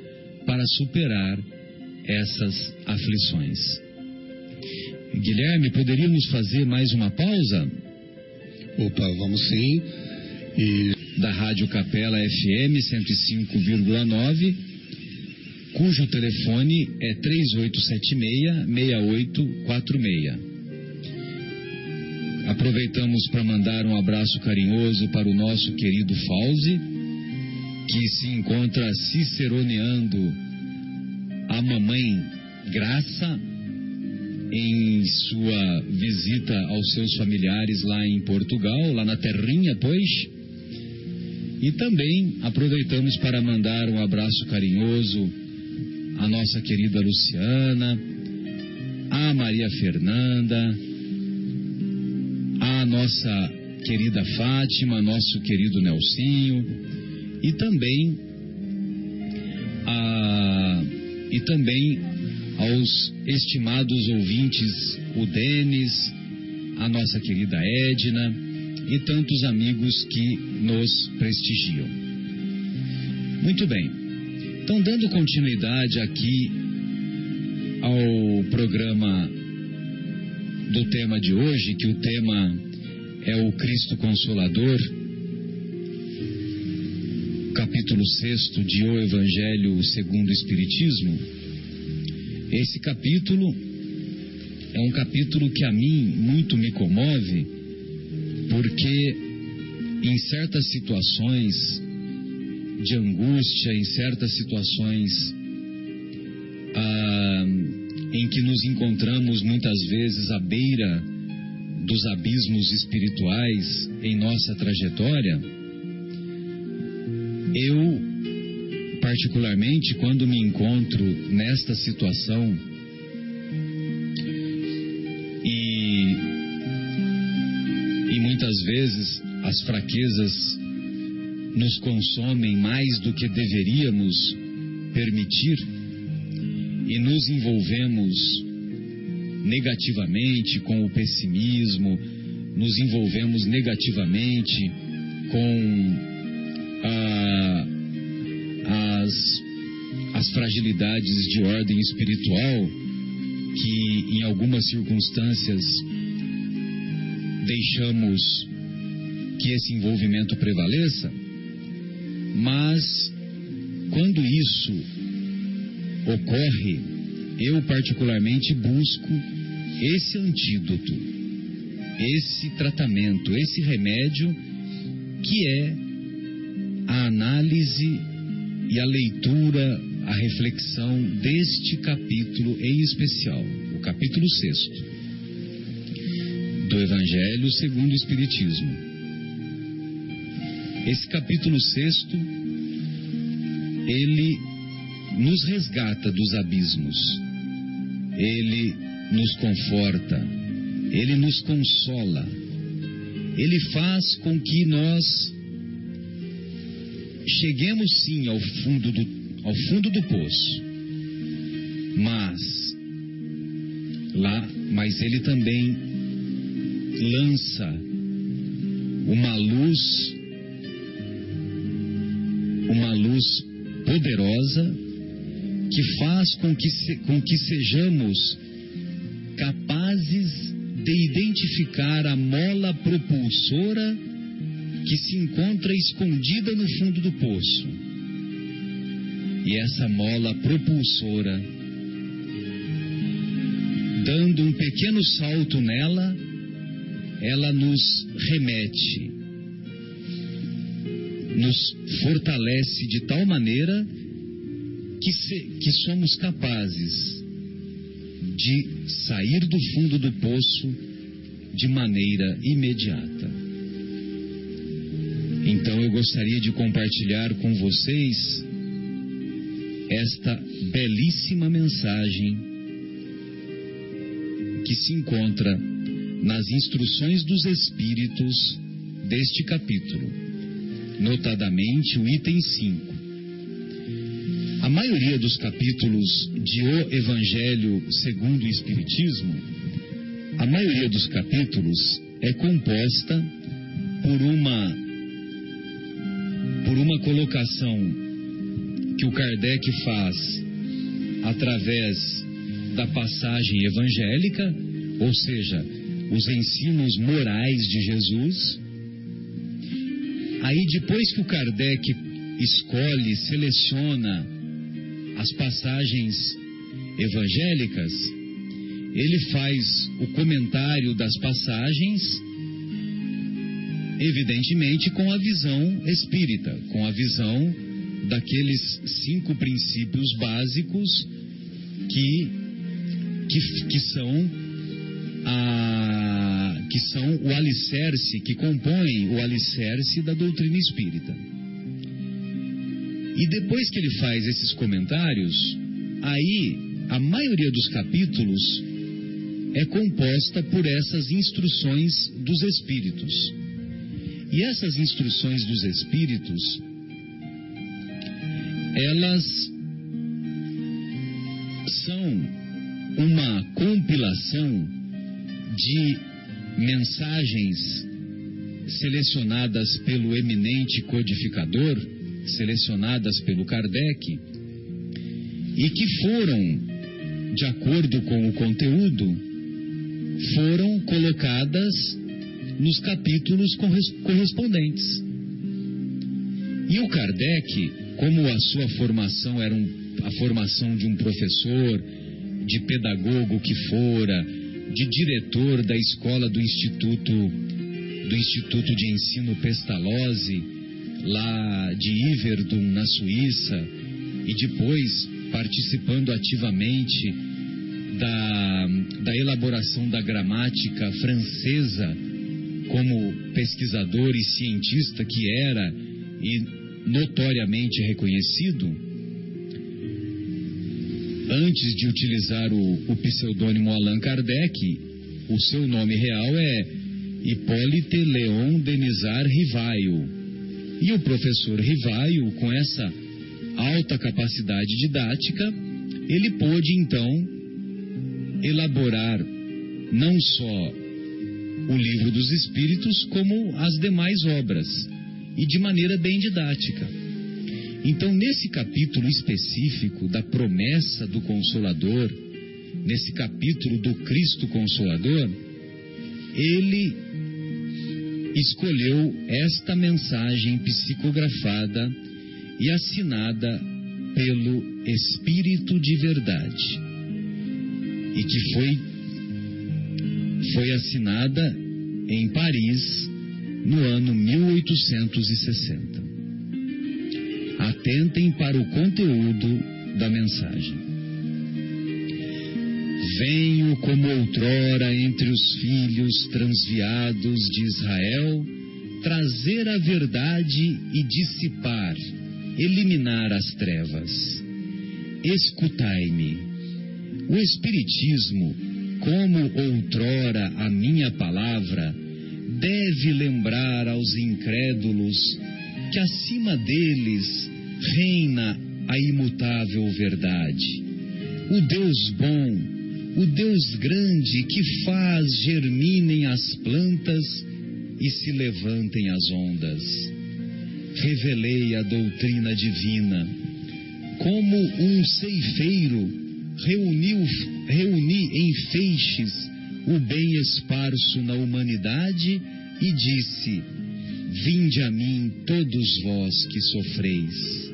para superar essas aflições. Guilherme, poderíamos fazer mais uma pausa? Opa, vamos sim. E... Da Rádio Capela FM 105,9, cujo telefone é 3876-6846. Aproveitamos para mandar um abraço carinhoso para o nosso querido Fauzi, que se encontra ciceroneando a mamãe Graça em sua visita aos seus familiares lá em Portugal, lá na terrinha, pois. E também aproveitamos para mandar um abraço carinhoso à nossa querida Luciana, à Maria Fernanda, nossa querida Fátima, nosso querido Nelsinho e também a, e também aos estimados ouvintes, o Denis, a nossa querida Edna e tantos amigos que nos prestigiam. Muito bem. Então, dando continuidade aqui ao programa do tema de hoje, que o tema é o Cristo Consolador, capítulo 6 de O Evangelho segundo o Espiritismo. Esse capítulo é um capítulo que a mim muito me comove, porque em certas situações de angústia, em certas situações ah, em que nos encontramos muitas vezes à beira dos abismos espirituais em nossa trajetória, eu particularmente quando me encontro nesta situação e, e muitas vezes as fraquezas nos consomem mais do que deveríamos permitir e nos envolvemos negativamente com o pessimismo, nos envolvemos negativamente com a as, as fragilidades de ordem espiritual que em algumas circunstâncias deixamos que esse envolvimento prevaleça, mas quando isso ocorre, eu particularmente busco esse antídoto, esse tratamento, esse remédio que é a análise e a leitura, a reflexão deste capítulo em especial, o capítulo 6 do Evangelho segundo o Espiritismo. Esse capítulo 6 ele nos resgata dos abismos, ele nos conforta, ele nos consola, ele faz com que nós cheguemos sim ao fundo do, ao fundo do poço. Mas lá, mas ele também lança uma luz uma luz poderosa que faz com que, se, com que sejamos identificar a mola propulsora que se encontra escondida no fundo do poço. E essa mola propulsora, dando um pequeno salto nela, ela nos remete, nos fortalece de tal maneira que, se, que somos capazes de sair do fundo do poço de maneira imediata. Então eu gostaria de compartilhar com vocês esta belíssima mensagem que se encontra nas instruções dos Espíritos deste capítulo, notadamente o item 5. A maioria dos capítulos de O Evangelho segundo o Espiritismo, maioria dos capítulos é composta por uma por uma colocação que o Kardec faz através da passagem evangélica, ou seja, os ensinos morais de Jesus. Aí depois que o Kardec escolhe, seleciona as passagens evangélicas, ele faz o comentário das passagens evidentemente com a visão espírita, com a visão daqueles cinco princípios básicos que, que, que são a, que são o alicerce, que compõem o alicerce da doutrina espírita. E depois que ele faz esses comentários, aí a maioria dos capítulos é composta por essas instruções dos espíritos. E essas instruções dos Espíritos, elas são uma compilação de mensagens selecionadas pelo eminente codificador, selecionadas pelo Kardec, e que foram, de acordo com o conteúdo, foram colocadas nos capítulos correspondentes. E o Kardec, como a sua formação era um, a formação de um professor, de pedagogo que fora, de diretor da escola do Instituto do Instituto de Ensino Pestalozzi, lá de Iverdun, na Suíça, e depois participando ativamente da, da elaboração da gramática francesa como pesquisador e cientista que era e notoriamente reconhecido, antes de utilizar o, o pseudônimo Allan Kardec, o seu nome real é Hipólite Leon Denizar Rivaio. E o professor Rivaio, com essa alta capacidade didática, ele pôde então elaborar não só o livro dos Espíritos como as demais obras, e de maneira bem didática. Então, nesse capítulo específico da promessa do Consolador, nesse capítulo do Cristo Consolador, ele escolheu esta mensagem psicografada e assinada pelo Espírito de Verdade, e que foi foi assinada em Paris no ano 1860. Atentem para o conteúdo da mensagem. Venho como outrora entre os filhos transviados de Israel, trazer a verdade e dissipar, eliminar as trevas. Escutai-me. O Espiritismo, como outrora a minha palavra, deve lembrar aos incrédulos que acima deles reina a imutável verdade. O Deus bom, o Deus grande que faz germinem as plantas e se levantem as ondas. Revelei a doutrina divina. Como um ceifeiro reuniu, reuni em feixes o bem esparso na humanidade e disse: Vinde a mim todos vós que sofreis.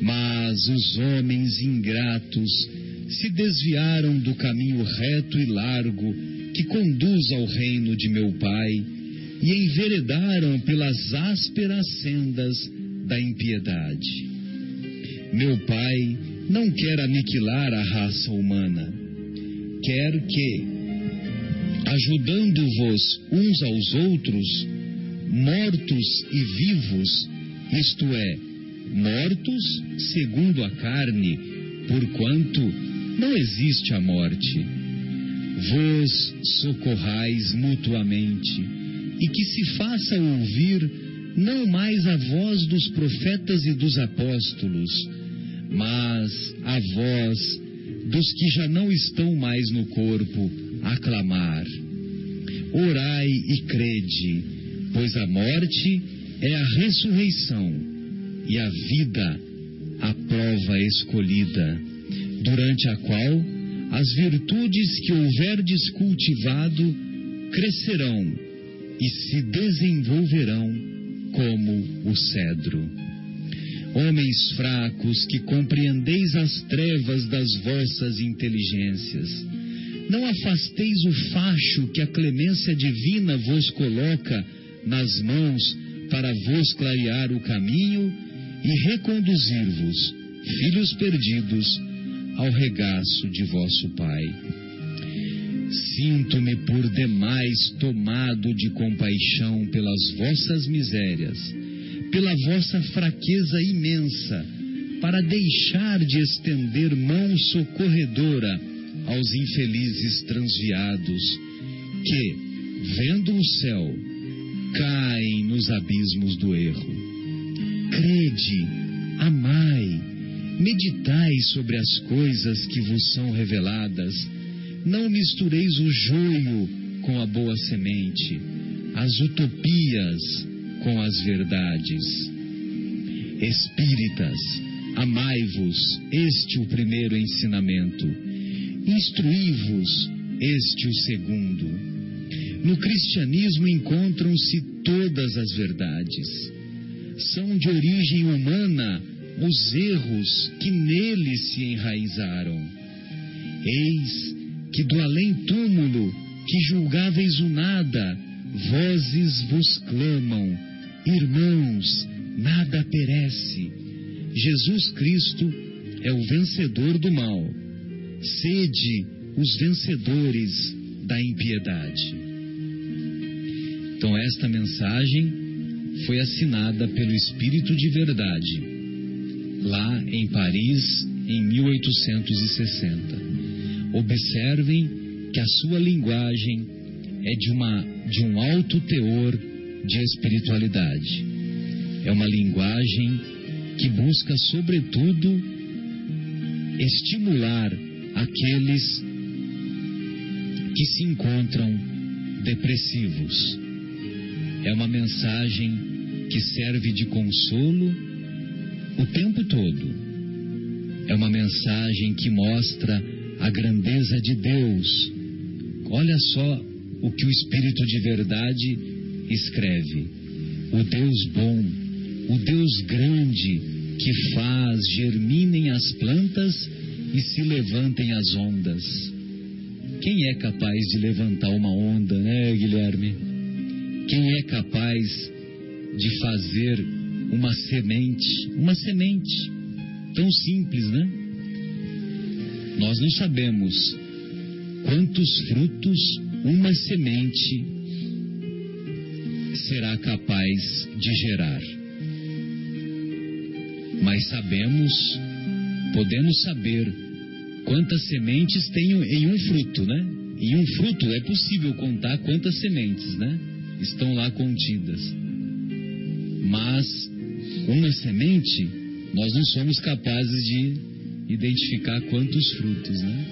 Mas os homens ingratos se desviaram do caminho reto e largo que conduz ao reino de meu Pai e enveredaram pelas ásperas sendas da impiedade. Meu Pai não quer aniquilar a raça humana, quer que, ajudando-vos uns aos outros, mortos e vivos, isto é, mortos segundo a carne, porquanto não existe a morte. Vos socorrais mutuamente, e que se faça ouvir não mais a voz dos profetas e dos apóstolos, mas a voz dos que já não estão mais no corpo, a clamar. Orai e crede, pois a morte é a ressurreição e a vida a prova escolhida, durante a qual as virtudes que houverdes cultivado crescerão e se desenvolverão como o cedro. Homens fracos que compreendeis as trevas das vossas inteligências, não afasteis o facho que a clemência divina vos coloca nas mãos para vos clarear o caminho e reconduzir-vos, filhos perdidos, ao regaço de vosso Pai. Sinto-me por demais tomado de compaixão pelas vossas misérias, pela vossa fraqueza imensa, para deixar de estender mão socorredora aos infelizes transviados, que, vendo o céu, caem nos abismos do erro. Crede, amai, meditai sobre as coisas que vos são reveladas. Não mistureis o joio com a boa semente, as utopias com as verdades. Espíritas, amai-vos, este o primeiro ensinamento. Instruí-vos, este o segundo. No cristianismo encontram-se todas as verdades. São de origem humana os erros que nele se enraizaram. Eis que do além-túmulo, que julgáveis o nada, vozes vos clamam, irmãos, nada perece. Jesus Cristo é o vencedor do mal. Sede os vencedores da impiedade. Então, esta mensagem foi assinada pelo Espírito de Verdade, lá em Paris, em 1860. Observem que a sua linguagem é de, uma, de um alto teor de espiritualidade. É uma linguagem que busca, sobretudo, estimular aqueles que se encontram depressivos. É uma mensagem que serve de consolo o tempo todo. É uma mensagem que mostra a grandeza de Deus. Olha só o que o Espírito de Verdade escreve. O Deus bom, o Deus grande, que faz germinem as plantas e se levantem as ondas. Quem é capaz de levantar uma onda, né, Guilherme? Quem é capaz de fazer uma semente, uma semente, tão simples, né? Nós não sabemos quantos frutos uma semente será capaz de gerar. Mas sabemos, podemos saber quantas sementes tem em um fruto, né? Em um fruto é possível contar quantas sementes, né? Estão lá contidas. Mas uma semente, nós não somos capazes de identificar quantos frutos, né?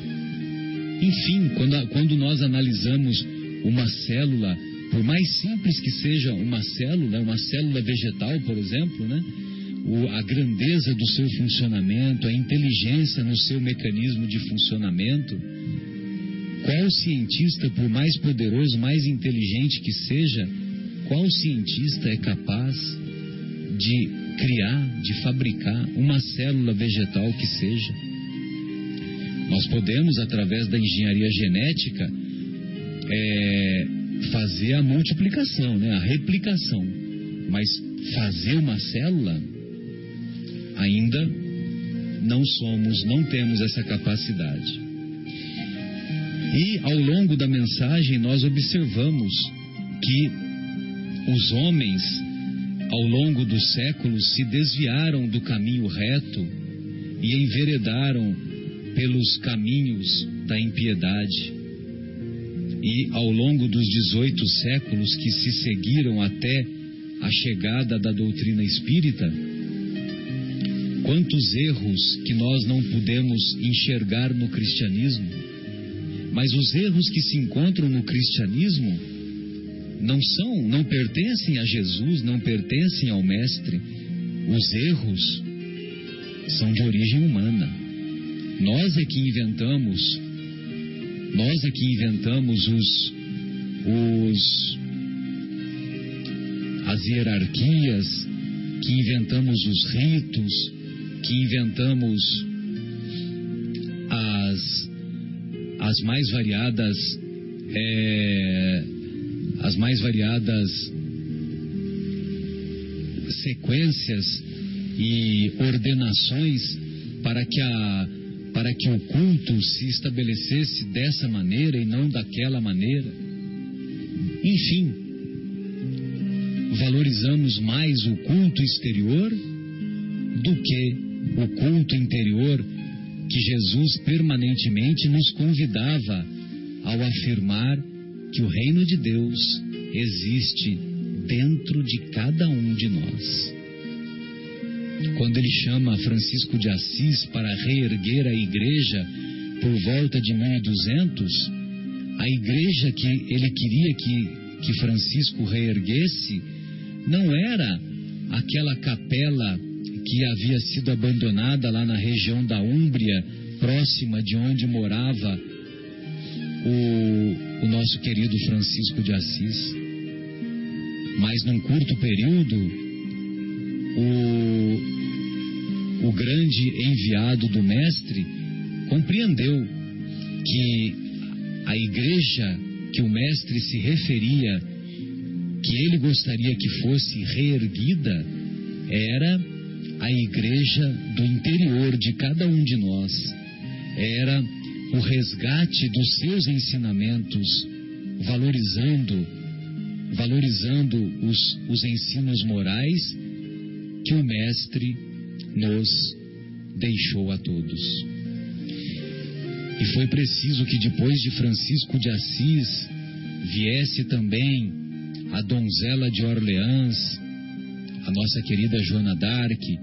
Enfim, quando, quando nós analisamos uma célula, por mais simples que seja uma célula, uma célula vegetal, por exemplo, né? O, a grandeza do seu funcionamento, a inteligência no seu mecanismo de funcionamento, qual cientista, por mais poderoso, mais inteligente que seja, qual cientista é capaz de criar, de fabricar uma célula vegetal que seja? Nós podemos, através da engenharia genética, é, fazer a multiplicação, né, a replicação. Mas fazer uma célula, ainda não somos, não temos essa capacidade. E ao longo da mensagem nós observamos que os homens, ao longo dos séculos, se desviaram do caminho reto e enveredaram pelos caminhos da impiedade. E ao longo dos 18 séculos que se seguiram até a chegada da doutrina espírita, quantos erros que nós não pudemos enxergar no cristianismo mas os erros que se encontram no cristianismo não são, não pertencem a Jesus, não pertencem ao Mestre. Os erros são de origem humana. Nós é que inventamos, nós que inventamos os, os as hierarquias, que inventamos os ritos, que inventamos as mais variadas é, as mais variadas sequências e ordenações para que a para que o culto se estabelecesse dessa maneira e não daquela maneira. Enfim, valorizamos mais o culto exterior do que o culto interior que Jesus permanentemente nos convidava ao afirmar que o reino de Deus existe dentro de cada um de nós. Quando ele chama Francisco de Assis para reerguer a igreja por volta de 1200, a igreja que ele queria que, que Francisco reerguesse não era aquela capela que havia sido abandonada lá na região da Úmbria, próxima de onde morava o, o nosso querido Francisco de Assis. Mas num curto período, o, o grande enviado do Mestre compreendeu que a igreja que o Mestre se referia, que ele gostaria que fosse reerguida, era a igreja do interior de cada um de nós. Era o resgate dos seus ensinamentos, valorizando, valorizando os, os ensinos morais que o Mestre nos deixou a todos. E foi preciso que depois de Francisco de Assis viesse também a donzela de Orleans, a nossa querida Joana d'Arc,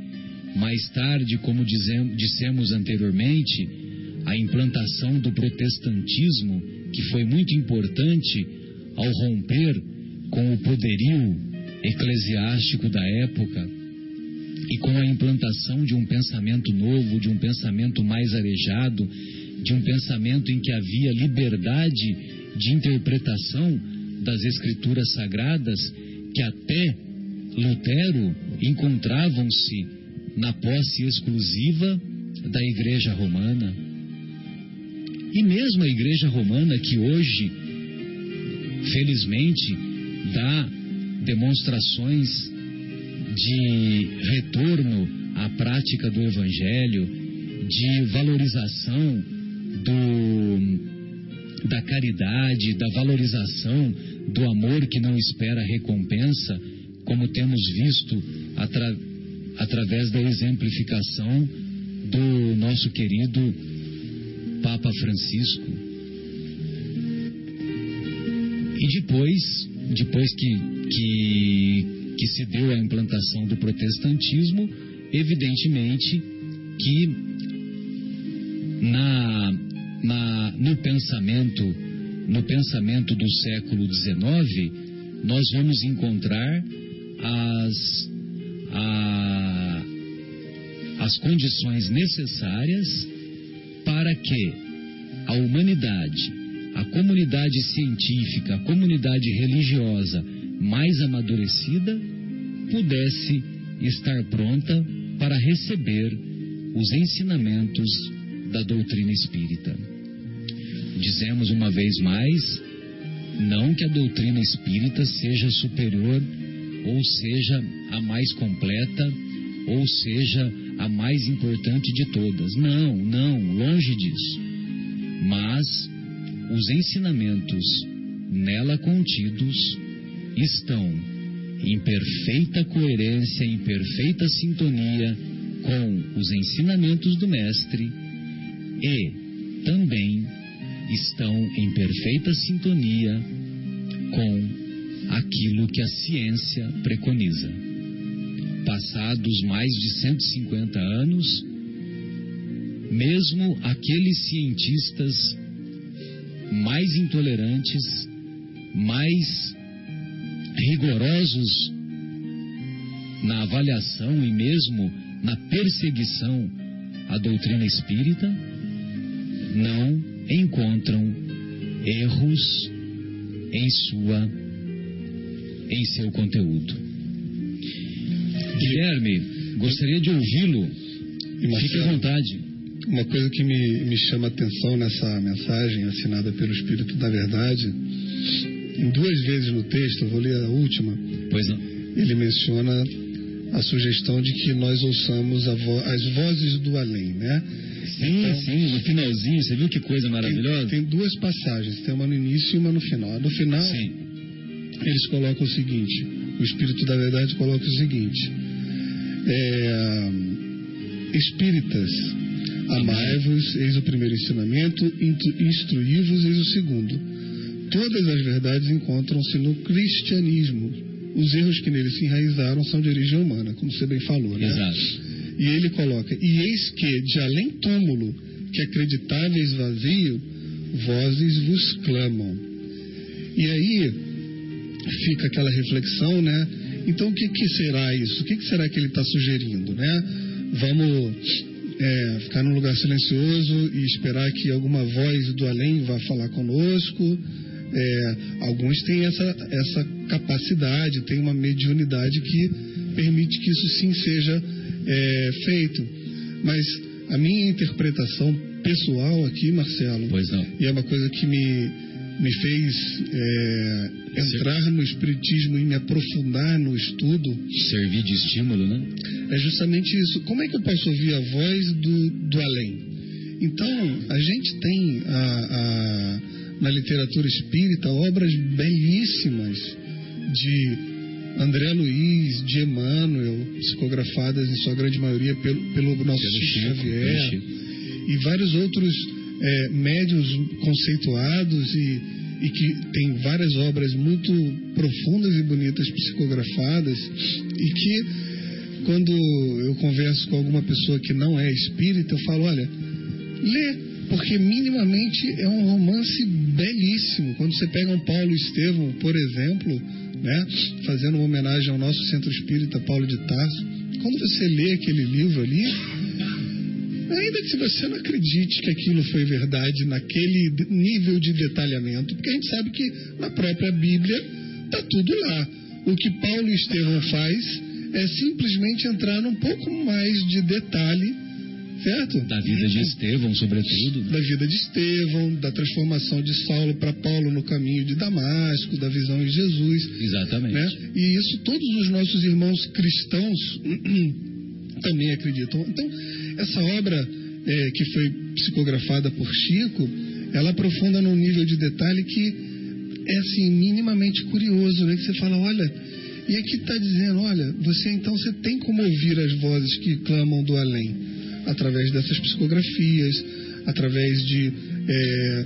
mais tarde, como dissemos anteriormente, a implantação do protestantismo, que foi muito importante ao romper com o poderio eclesiástico da época e com a implantação de um pensamento novo, de um pensamento mais arejado, de um pensamento em que havia liberdade de interpretação das escrituras sagradas, que até Lutero encontravam-se na posse exclusiva da Igreja Romana. E mesmo a Igreja Romana, que hoje, felizmente, dá demonstrações de retorno à prática do Evangelho, de valorização do, da caridade, da valorização do amor que não espera recompensa, como temos visto atra, através da exemplificação do nosso querido Papa Francisco. E depois, depois que, que, que se deu a implantação do protestantismo, evidentemente que na, na, no pensamento no pensamento do século XIX nós vamos encontrar as, a, as condições necessárias para que a humanidade, a comunidade científica, a comunidade religiosa mais amadurecida pudesse estar pronta para receber os ensinamentos da doutrina espírita. Dizemos uma vez mais, não que a doutrina espírita seja superior ou seja a mais completa ou seja a mais importante de todas. Não, não, longe disso. Mas os ensinamentos nela contidos estão em perfeita coerência, em perfeita sintonia com os ensinamentos do Mestre e também estão em perfeita sintonia com aquilo que a ciência preconiza. Passados mais de 150 anos, mesmo aqueles cientistas mais intolerantes, mais rigorosos na avaliação e mesmo na perseguição à doutrina espírita, não encontram erros em sua em seu conteúdo. Guilherme, gostaria de ouvi-lo. Fique à vontade. Uma coisa que me, me chama a atenção nessa mensagem assinada pelo Espírito da Verdade, em duas vezes no texto, eu vou ler a última. Pois não. Ele menciona a sugestão de que nós ouçamos vo as vozes do além, né? Sim, então, sim, no finalzinho, você viu que coisa maravilhosa? Tem, tem, duas passagens, tem uma no início e uma no final. No final, sim. eles colocam o seguinte: o Espírito da Verdade coloca o seguinte: é, Espíritas, amai-vos, eis o primeiro ensinamento, instruí-vos, eis o segundo. Todas as verdades encontram-se no cristianismo. Os erros que nele se enraizaram são de origem humana, como você bem falou, né? Exato. E ele coloca: E eis que, de além túmulo, que acreditáveis vazio, vozes vos clamam. E aí fica aquela reflexão, né? Então o que, que será isso? O que, que será que ele está sugerindo, né? Vamos é, ficar num lugar silencioso e esperar que alguma voz do além vá falar conosco. É, alguns têm essa, essa capacidade, têm uma mediunidade que permite que isso sim seja é, feito. Mas a minha interpretação pessoal aqui, Marcelo, e é uma coisa que me, me fez é, entrar no Espiritismo e me aprofundar no estudo. Servir de estímulo, né? É justamente isso. Como é que eu posso ouvir a voz do, do além? Então, a gente tem a, a, na literatura espírita obras belíssimas de André Luiz, de Emmanuel, psicografadas em sua grande maioria pelo, pelo nosso pelo Chico Xavier, e vários outros é, médios conceituados e, e que tem várias obras muito profundas e bonitas psicografadas e que quando eu converso com alguma pessoa que não é espírita, eu falo, olha, lê, porque minimamente é um romance belíssimo. Quando você pega um Paulo Estevão, por exemplo, né, fazendo uma homenagem ao nosso centro espírita Paulo de Tarso, quando você lê aquele livro ali, ainda que você não acredite que aquilo foi verdade naquele nível de detalhamento, porque a gente sabe que na própria Bíblia está tudo lá. O que Paulo e Estevão faz é simplesmente entrar num pouco mais de detalhe certo? Da vida de Estevão, sobretudo. Da vida de Estevão, da transformação de Saulo para Paulo no caminho de Damasco, da visão de Jesus. Exatamente. Né? E isso todos os nossos irmãos cristãos (clears throat) também acreditam. Então, essa obra é, que foi psicografada por Chico, ela aprofunda num nível de detalhe que é assim minimamente curioso, né? Que você fala, olha, e aqui está dizendo, olha, você então você tem como ouvir as vozes que clamam do além através dessas psicografias, através de é,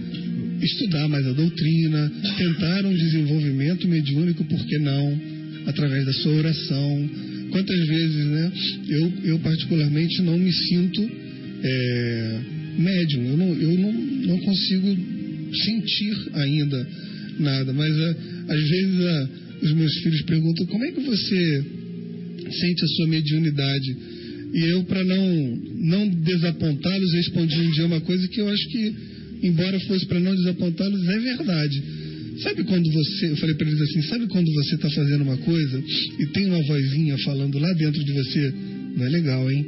estudar mais a doutrina, tentar um desenvolvimento mediúnico, por que não? Através da sua oração. Quantas vezes, né? Eu, eu particularmente não me sinto é, médium, eu, não, eu não, não consigo sentir ainda nada, mas é, às vezes a, os meus filhos perguntam como é que você sente a sua mediunidade. E eu, para não, não desapontá-los, respondi um dia uma coisa que eu acho que, embora fosse para não desapontá-los, é verdade. Sabe quando você, eu falei para eles assim, sabe quando você está fazendo uma coisa e tem uma vozinha falando lá dentro de você, não é legal, hein?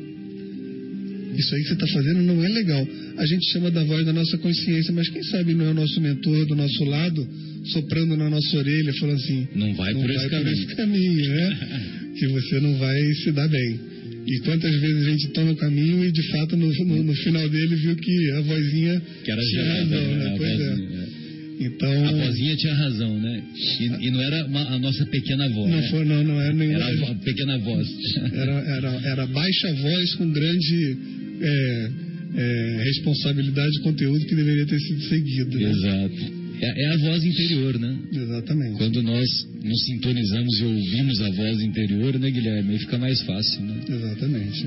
Isso aí que você está fazendo não é legal. A gente chama da voz da nossa consciência, mas quem sabe não é o nosso mentor do nosso lado, soprando na nossa orelha, falando assim: não vai, não por, vai esse por esse caminho, né? (laughs) que você não vai se dar bem. E quantas vezes a gente toma o caminho e de fato no, no, no final dele viu que a vozinha Que era tinha gerada, razão, né? né? Pois é. vozinha, é. Então. A vozinha tinha razão, né? E, e não era uma- a nossa pequena voz. Não né? foi, não, não é nenhuma. Era a pequena voz. (laughs) Era, era, era baixa voz com grande é, é, responsabilidade de conteúdo que deveria ter sido seguido. né? Exato. É, é a voz interior, né? Exatamente. Quando nós nos sintonizamos e ouvimos a voz interior, né, Guilherme? Aí fica mais fácil, né? Exatamente.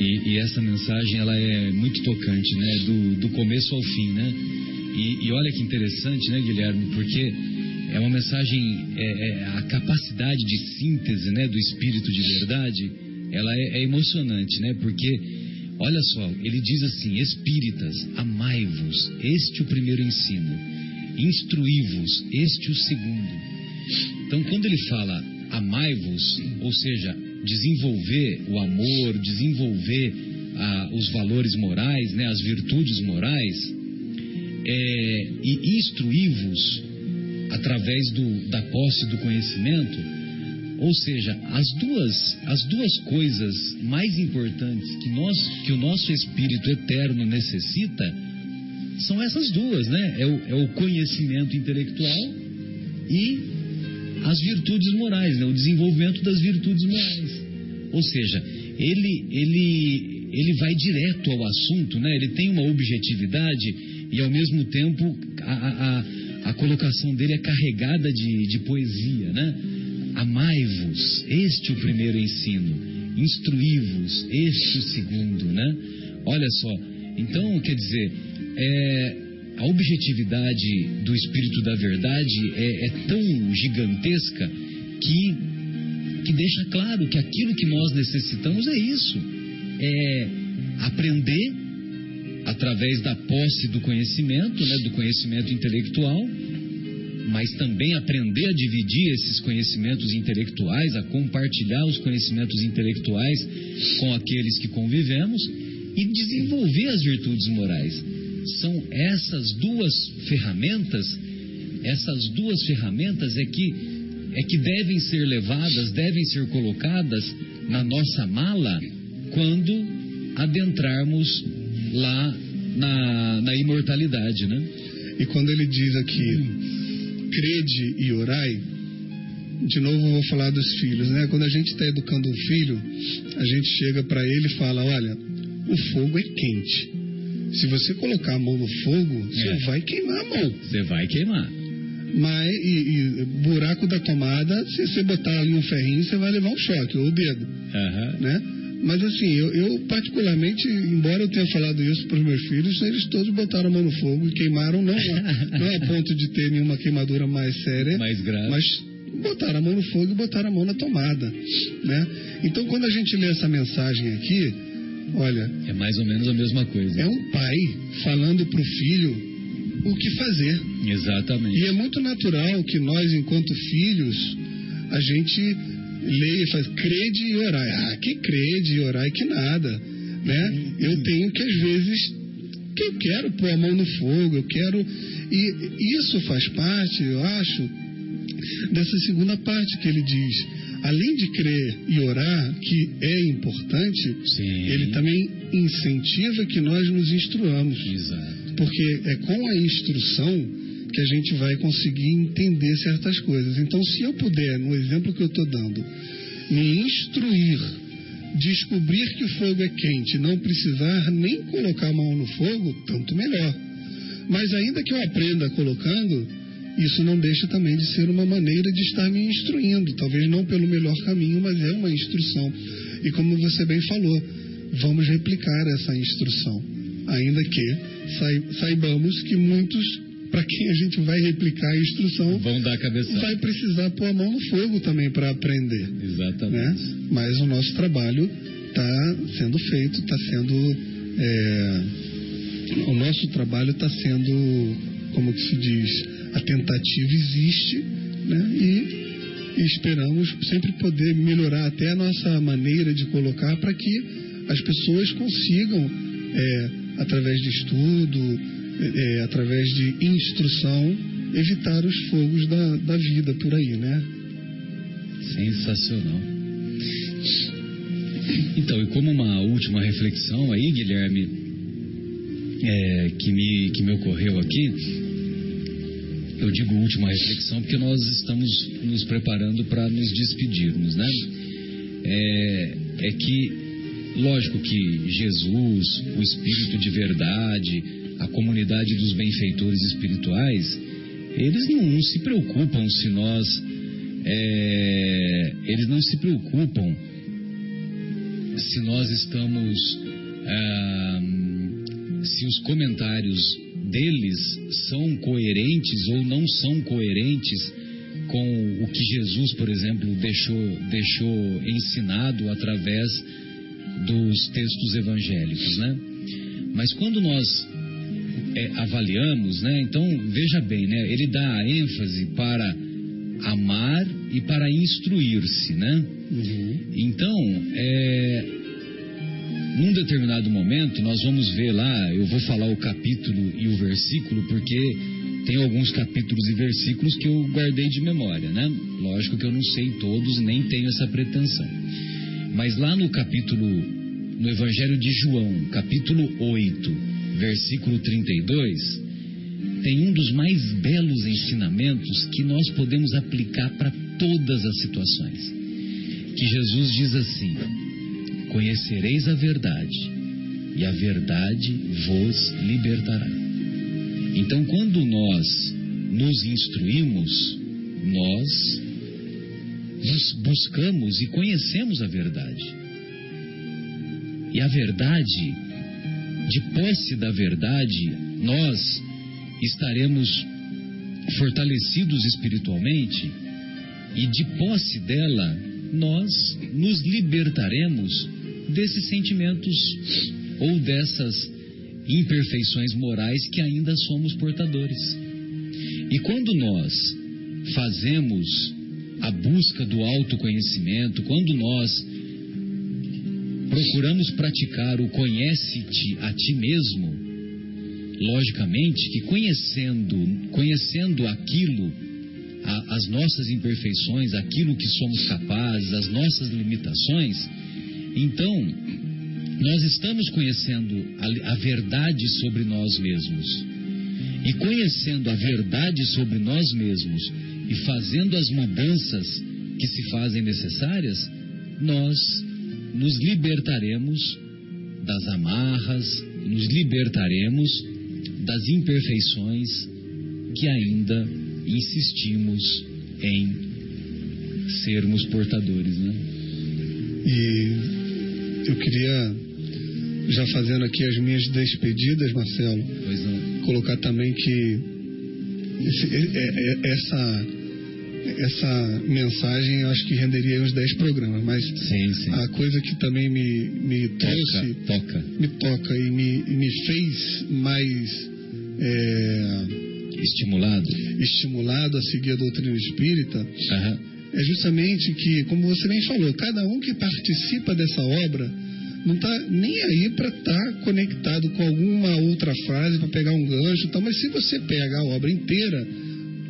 E, e essa mensagem, ela é muito tocante, né? Do, do começo ao fim, né? E, e olha que interessante, né, Guilherme? Porque é uma mensagem, é, é a capacidade de síntese, né, do espírito de verdade, ela é, é emocionante, né? Porque, olha só, ele diz assim: Espíritas, amai-vos, este o primeiro ensino, instruí-vos, este o segundo. Então, quando ele fala amai-vos, ou seja, desenvolver o amor, desenvolver ah, os valores morais, né, as virtudes morais, é, e instruí-vos através do, da posse do conhecimento, ou seja, as duas, as duas coisas mais importantes que, nós, que o nosso espírito eterno necessita são essas duas, né? É o, é o conhecimento intelectual e as virtudes morais, né? o desenvolvimento das virtudes morais. Ou seja, ele, ele, ele vai direto ao assunto, né? ele tem uma objetividade e ao mesmo tempo a, a, a, colocação dele é carregada de, de poesia. Né? Amai-vos, este o primeiro ensino, instruí-vos, este o segundo. Né? Olha só, então quer dizer, é, a objetividade do Espírito da Verdade é, é tão gigantesca que, que deixa claro que aquilo que nós necessitamos é isso: é aprender através da posse do conhecimento, né, do conhecimento intelectual, mas também aprender a dividir esses conhecimentos intelectuais, a compartilhar os conhecimentos intelectuais com aqueles que convivemos e desenvolver as virtudes morais são essas duas ferramentas, essas duas ferramentas é que é que devem ser levadas, devem ser colocadas na nossa mala quando adentrarmos lá na, na imortalidade, né? E quando ele diz aqui, crede e orai, de novo eu vou falar dos filhos, né? Quando a gente está educando um filho, a gente chega para ele e fala, olha, o fogo é quente. Se você colocar a mão no fogo, você É. vai queimar a mão. Você vai queimar. Mas, e, e buraco da tomada, se você botar ali um ferrinho, você vai levar um choque, ou o dedo, Aham. né? Mas assim, eu, eu particularmente, embora eu tenha falado isso para os meus filhos, eles todos botaram a mão no fogo e queimaram, não, não a ponto de ter nenhuma queimadura mais séria, Mais grave. mas botaram a mão no fogo e botaram a mão na tomada, né? Então, quando a gente lê essa mensagem aqui, olha, É mais ou menos a mesma coisa. é um pai falando para o filho o que fazer. Exatamente. E é muito natural que nós, enquanto filhos, a gente leia e faz crede e orai. Ah, que crede e orai que nada, né? Eu tenho que às vezes que eu quero pôr a mão no fogo, eu quero e isso faz parte, eu acho, dessa segunda parte que ele diz: além de crer e orar, que é importante, Sim. ele também incentiva que nós nos instruamos. Exato. Porque é com a instrução que a gente vai conseguir entender certas coisas. Então, se eu puder, no exemplo que eu estou dando, me instruir, descobrir que o fogo é quente, não precisar nem colocar a mão no fogo, tanto melhor. Mas ainda que eu aprenda colocando, isso não deixa também de ser uma maneira de estar me instruindo. Talvez não pelo melhor caminho, mas é uma instrução. E como você bem falou, vamos replicar essa instrução. Ainda que saibamos que muitos, para quem a gente vai replicar a instrução, Vão dar a cabeça. vai precisar pôr a mão no fogo também para aprender. Exatamente. Né? Mas o nosso trabalho está sendo feito, está sendo. é, o nosso trabalho está sendo, como que se diz, a tentativa existe, né? E, e esperamos sempre poder melhorar até a nossa maneira de colocar para que as pessoas consigam, é, através de estudo, é, através de instrução, evitar os fogos da, da vida por aí, né? Sensacional. Então, e como uma última reflexão aí, Guilherme, é, que, me, que me ocorreu aqui, eu digo última reflexão porque nós estamos nos preparando para nos despedirmos, né? É, é que, lógico que Jesus, o Espírito de verdade, a comunidade dos benfeitores espirituais, eles não se preocupam se nós. é, eles não se preocupam se nós estamos. ah, se os comentários deles são coerentes ou não são coerentes com o que Jesus, por exemplo, deixou, deixou ensinado através dos textos evangélicos, né? Mas quando nós é, avaliamos, né? Então veja bem, né? Ele dá ênfase para amar e para instruir-se, né? Então, é, num determinado momento, nós vamos ver lá, eu vou falar o capítulo e o versículo, porque tem alguns capítulos e versículos que eu guardei de memória, né? Lógico que eu não sei todos, nem tenho essa pretensão. Mas lá no capítulo, no Evangelho de João, capítulo 8, versículo 32, tem um dos mais belos ensinamentos que nós podemos aplicar para todas as situações. Que Jesus diz assim: Conhecereis a verdade, e a verdade vos libertará. Então, quando nós nos instruímos, nós buscamos e conhecemos a verdade. E a verdade, de posse da verdade, nós estaremos fortalecidos espiritualmente e de posse dela nós nos libertaremos desses sentimentos ou dessas imperfeições morais que ainda somos portadores. E quando nós fazemos a busca do autoconhecimento, quando nós procuramos praticar o conhece-te a ti mesmo, logicamente que conhecendo, conhecendo aquilo, a, as nossas imperfeições, aquilo que somos capazes, as nossas limitações, então nós estamos conhecendo a, a verdade sobre nós mesmos. E conhecendo a verdade sobre nós mesmos e fazendo as mudanças que se fazem necessárias, nós nos libertaremos das amarras, nos libertaremos das imperfeições que ainda insistimos em sermos portadores, né? E eu queria, já fazendo aqui as minhas despedidas, Marcelo, Pois não. colocar também que esse- essa, essa mensagem eu acho que renderia uns 10 programas, mas Sim, sim. a coisa que também me, me Toca, trouxe, toca. me toca e me, e me fez mais é, Estimulado. estimulado a seguir a doutrina espírita Aham. é justamente que, como você bem falou, cada um que participa dessa obra não está nem aí para estar conectado com alguma outra frase, para pegar um gancho e tal, mas se você pega a obra inteira,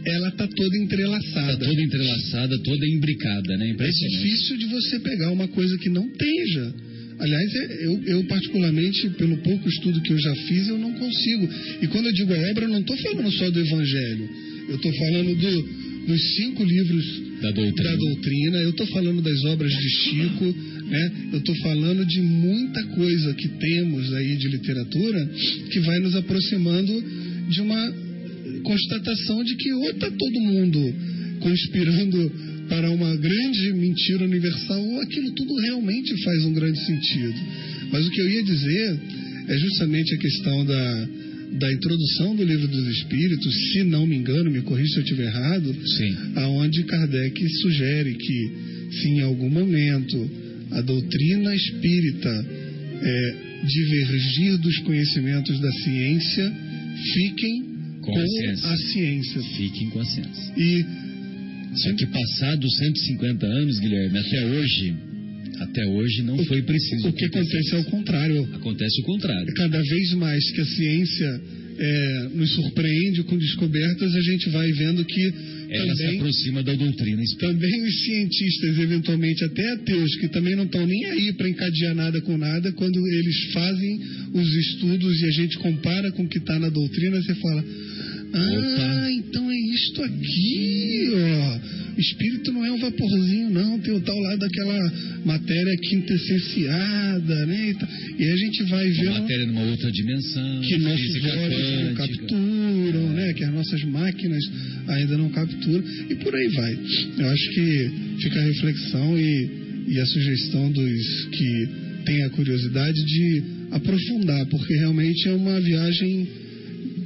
ela tá toda entrelaçada. Está toda entrelaçada, toda imbricada, né? É difícil de você pegar uma coisa que não esteja. Aliás, é- eu, eu particularmente, pelo pouco estudo que eu já fiz, eu não consigo. E quando eu digo a obra, eu não estou falando só do Evangelho. Eu estou falando do- dos cinco livros Da doutrina. da doutrina, eu estou falando das obras de Chico, né? eu estou falando de muita coisa que temos aí de literatura que vai nos aproximando de uma constatação de que ou está todo mundo conspirando para uma grande mentira universal ou aquilo tudo realmente faz um grande sentido. Mas o que eu ia dizer é justamente a questão da, da introdução do livro dos Espíritos, se não me engano, me corrija se eu estiver errado, Sim. aonde Kardec sugere que, se em algum momento a doutrina espírita é, divergir dos conhecimentos da ciência, fiquem Com com, a ciência. a ciência. Fiquem com a ciência. E Só que passados 150 anos, Guilherme, até hoje, até hoje não foi preciso. o que acontece é o contrário. Acontece o contrário. Cada vez mais que a ciência é, nos surpreende com descobertas, a gente vai vendo que Ela se também aproxima da doutrina espírita. Também os cientistas, eventualmente até ateus, que também não estão nem aí para encadear nada com nada, quando eles fazem os estudos e a gente compara com o que está na doutrina, você fala: Ah, Opa. então é isto aqui, ó. O espírito não é um vaporzinho, não, tem o tal lá daquela matéria quintessenciada, né? E, aí a gente vai Uma vendo matéria numa outra dimensão, que nossos olhos não capturam, né? Que as nossas máquinas ainda não capturam e por aí vai. Eu acho que fica a reflexão e, e a sugestão dos que têm a curiosidade de aprofundar, porque realmente é uma viagem,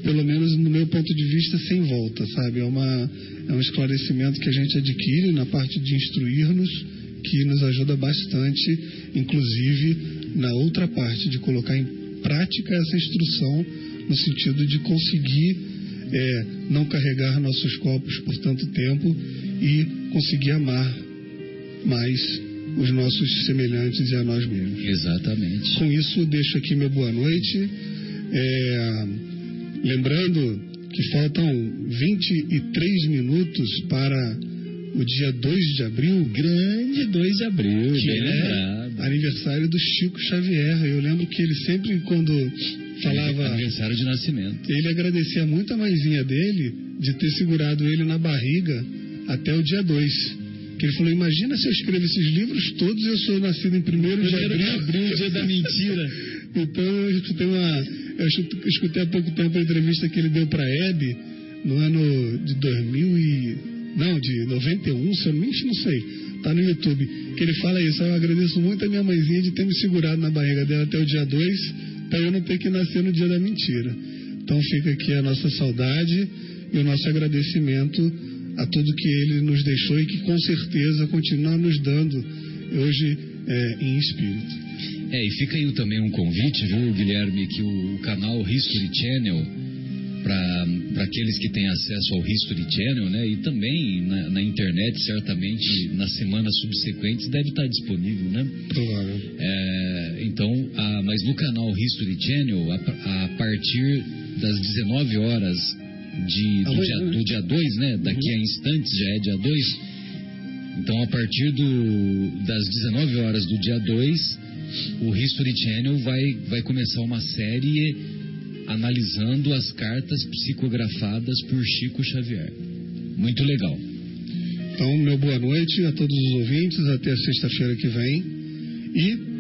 pelo menos no meu ponto de vista, sem volta, sabe? É, uma, é um esclarecimento que a gente adquire na parte de instruir-nos que nos ajuda bastante, inclusive na outra parte, de colocar em prática essa instrução, no sentido de conseguir é, não carregar nossos corpos por tanto tempo e conseguir amar mais os nossos semelhantes e a nós mesmos. Exatamente. Com isso, deixo aqui meu boa noite. É, lembrando que faltam 23 minutos para o dia 2 de abril, Grande 2 de abril, que é lembrado. aniversário do Chico Xavier. Eu lembro que ele sempre, quando falava, Aniversário de nascimento. ele agradecia muito a mãezinha dele de ter segurado ele na barriga até o dia 2. Que ele falou: Imagina se eu escrevo esses livros todos e eu sou nascido em 1 de Primeiro de abril. abril, dia da mentira. (laughs) Então eu escutei uma. Eu escu- escutei há pouco tempo a entrevista que ele deu para a Hebe no ano de 2000 e. Não, de 91, se eu não, não sei. Tá no YouTube. Que ele fala isso. Eu agradeço muito a minha mãezinha de ter me segurado na barriga dela até o dia 2, para eu não ter que nascer no dia da mentira. Então fica aqui a nossa saudade e o nosso agradecimento a tudo que ele nos deixou e que com certeza continua nos dando hoje é, em espírito. É, e fica aí também um convite, viu, Guilherme, que o, o canal History Channel, para aqueles que têm acesso ao History Channel, né, e também na, na internet, certamente, nas semanas subsequentes, deve estar disponível, né? Provável. É, então, a- mas no canal History Channel, a, a partir das 19 horas de, do, dia, do dia 2, né? Daqui a instantes já é dia 2. Então, a partir do, das 19 horas do dia 2, o History Channel vai, vai começar uma série analisando as cartas psicografadas por Chico Xavier. Muito legal. Então, meu boa noite a todos os ouvintes, até a sexta-feira que vem. E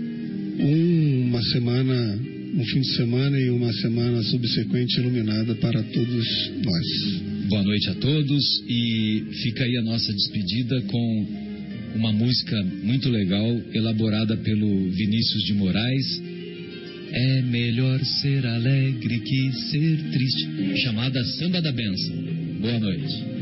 uma semana, um fim de semana e uma semana subsequente iluminada para todos nós. Boa noite a todos e fica aí a nossa despedida com uma música muito legal elaborada pelo Vinícius de Moraes. É melhor ser alegre que ser triste, chamada Samba da Benção. Boa noite.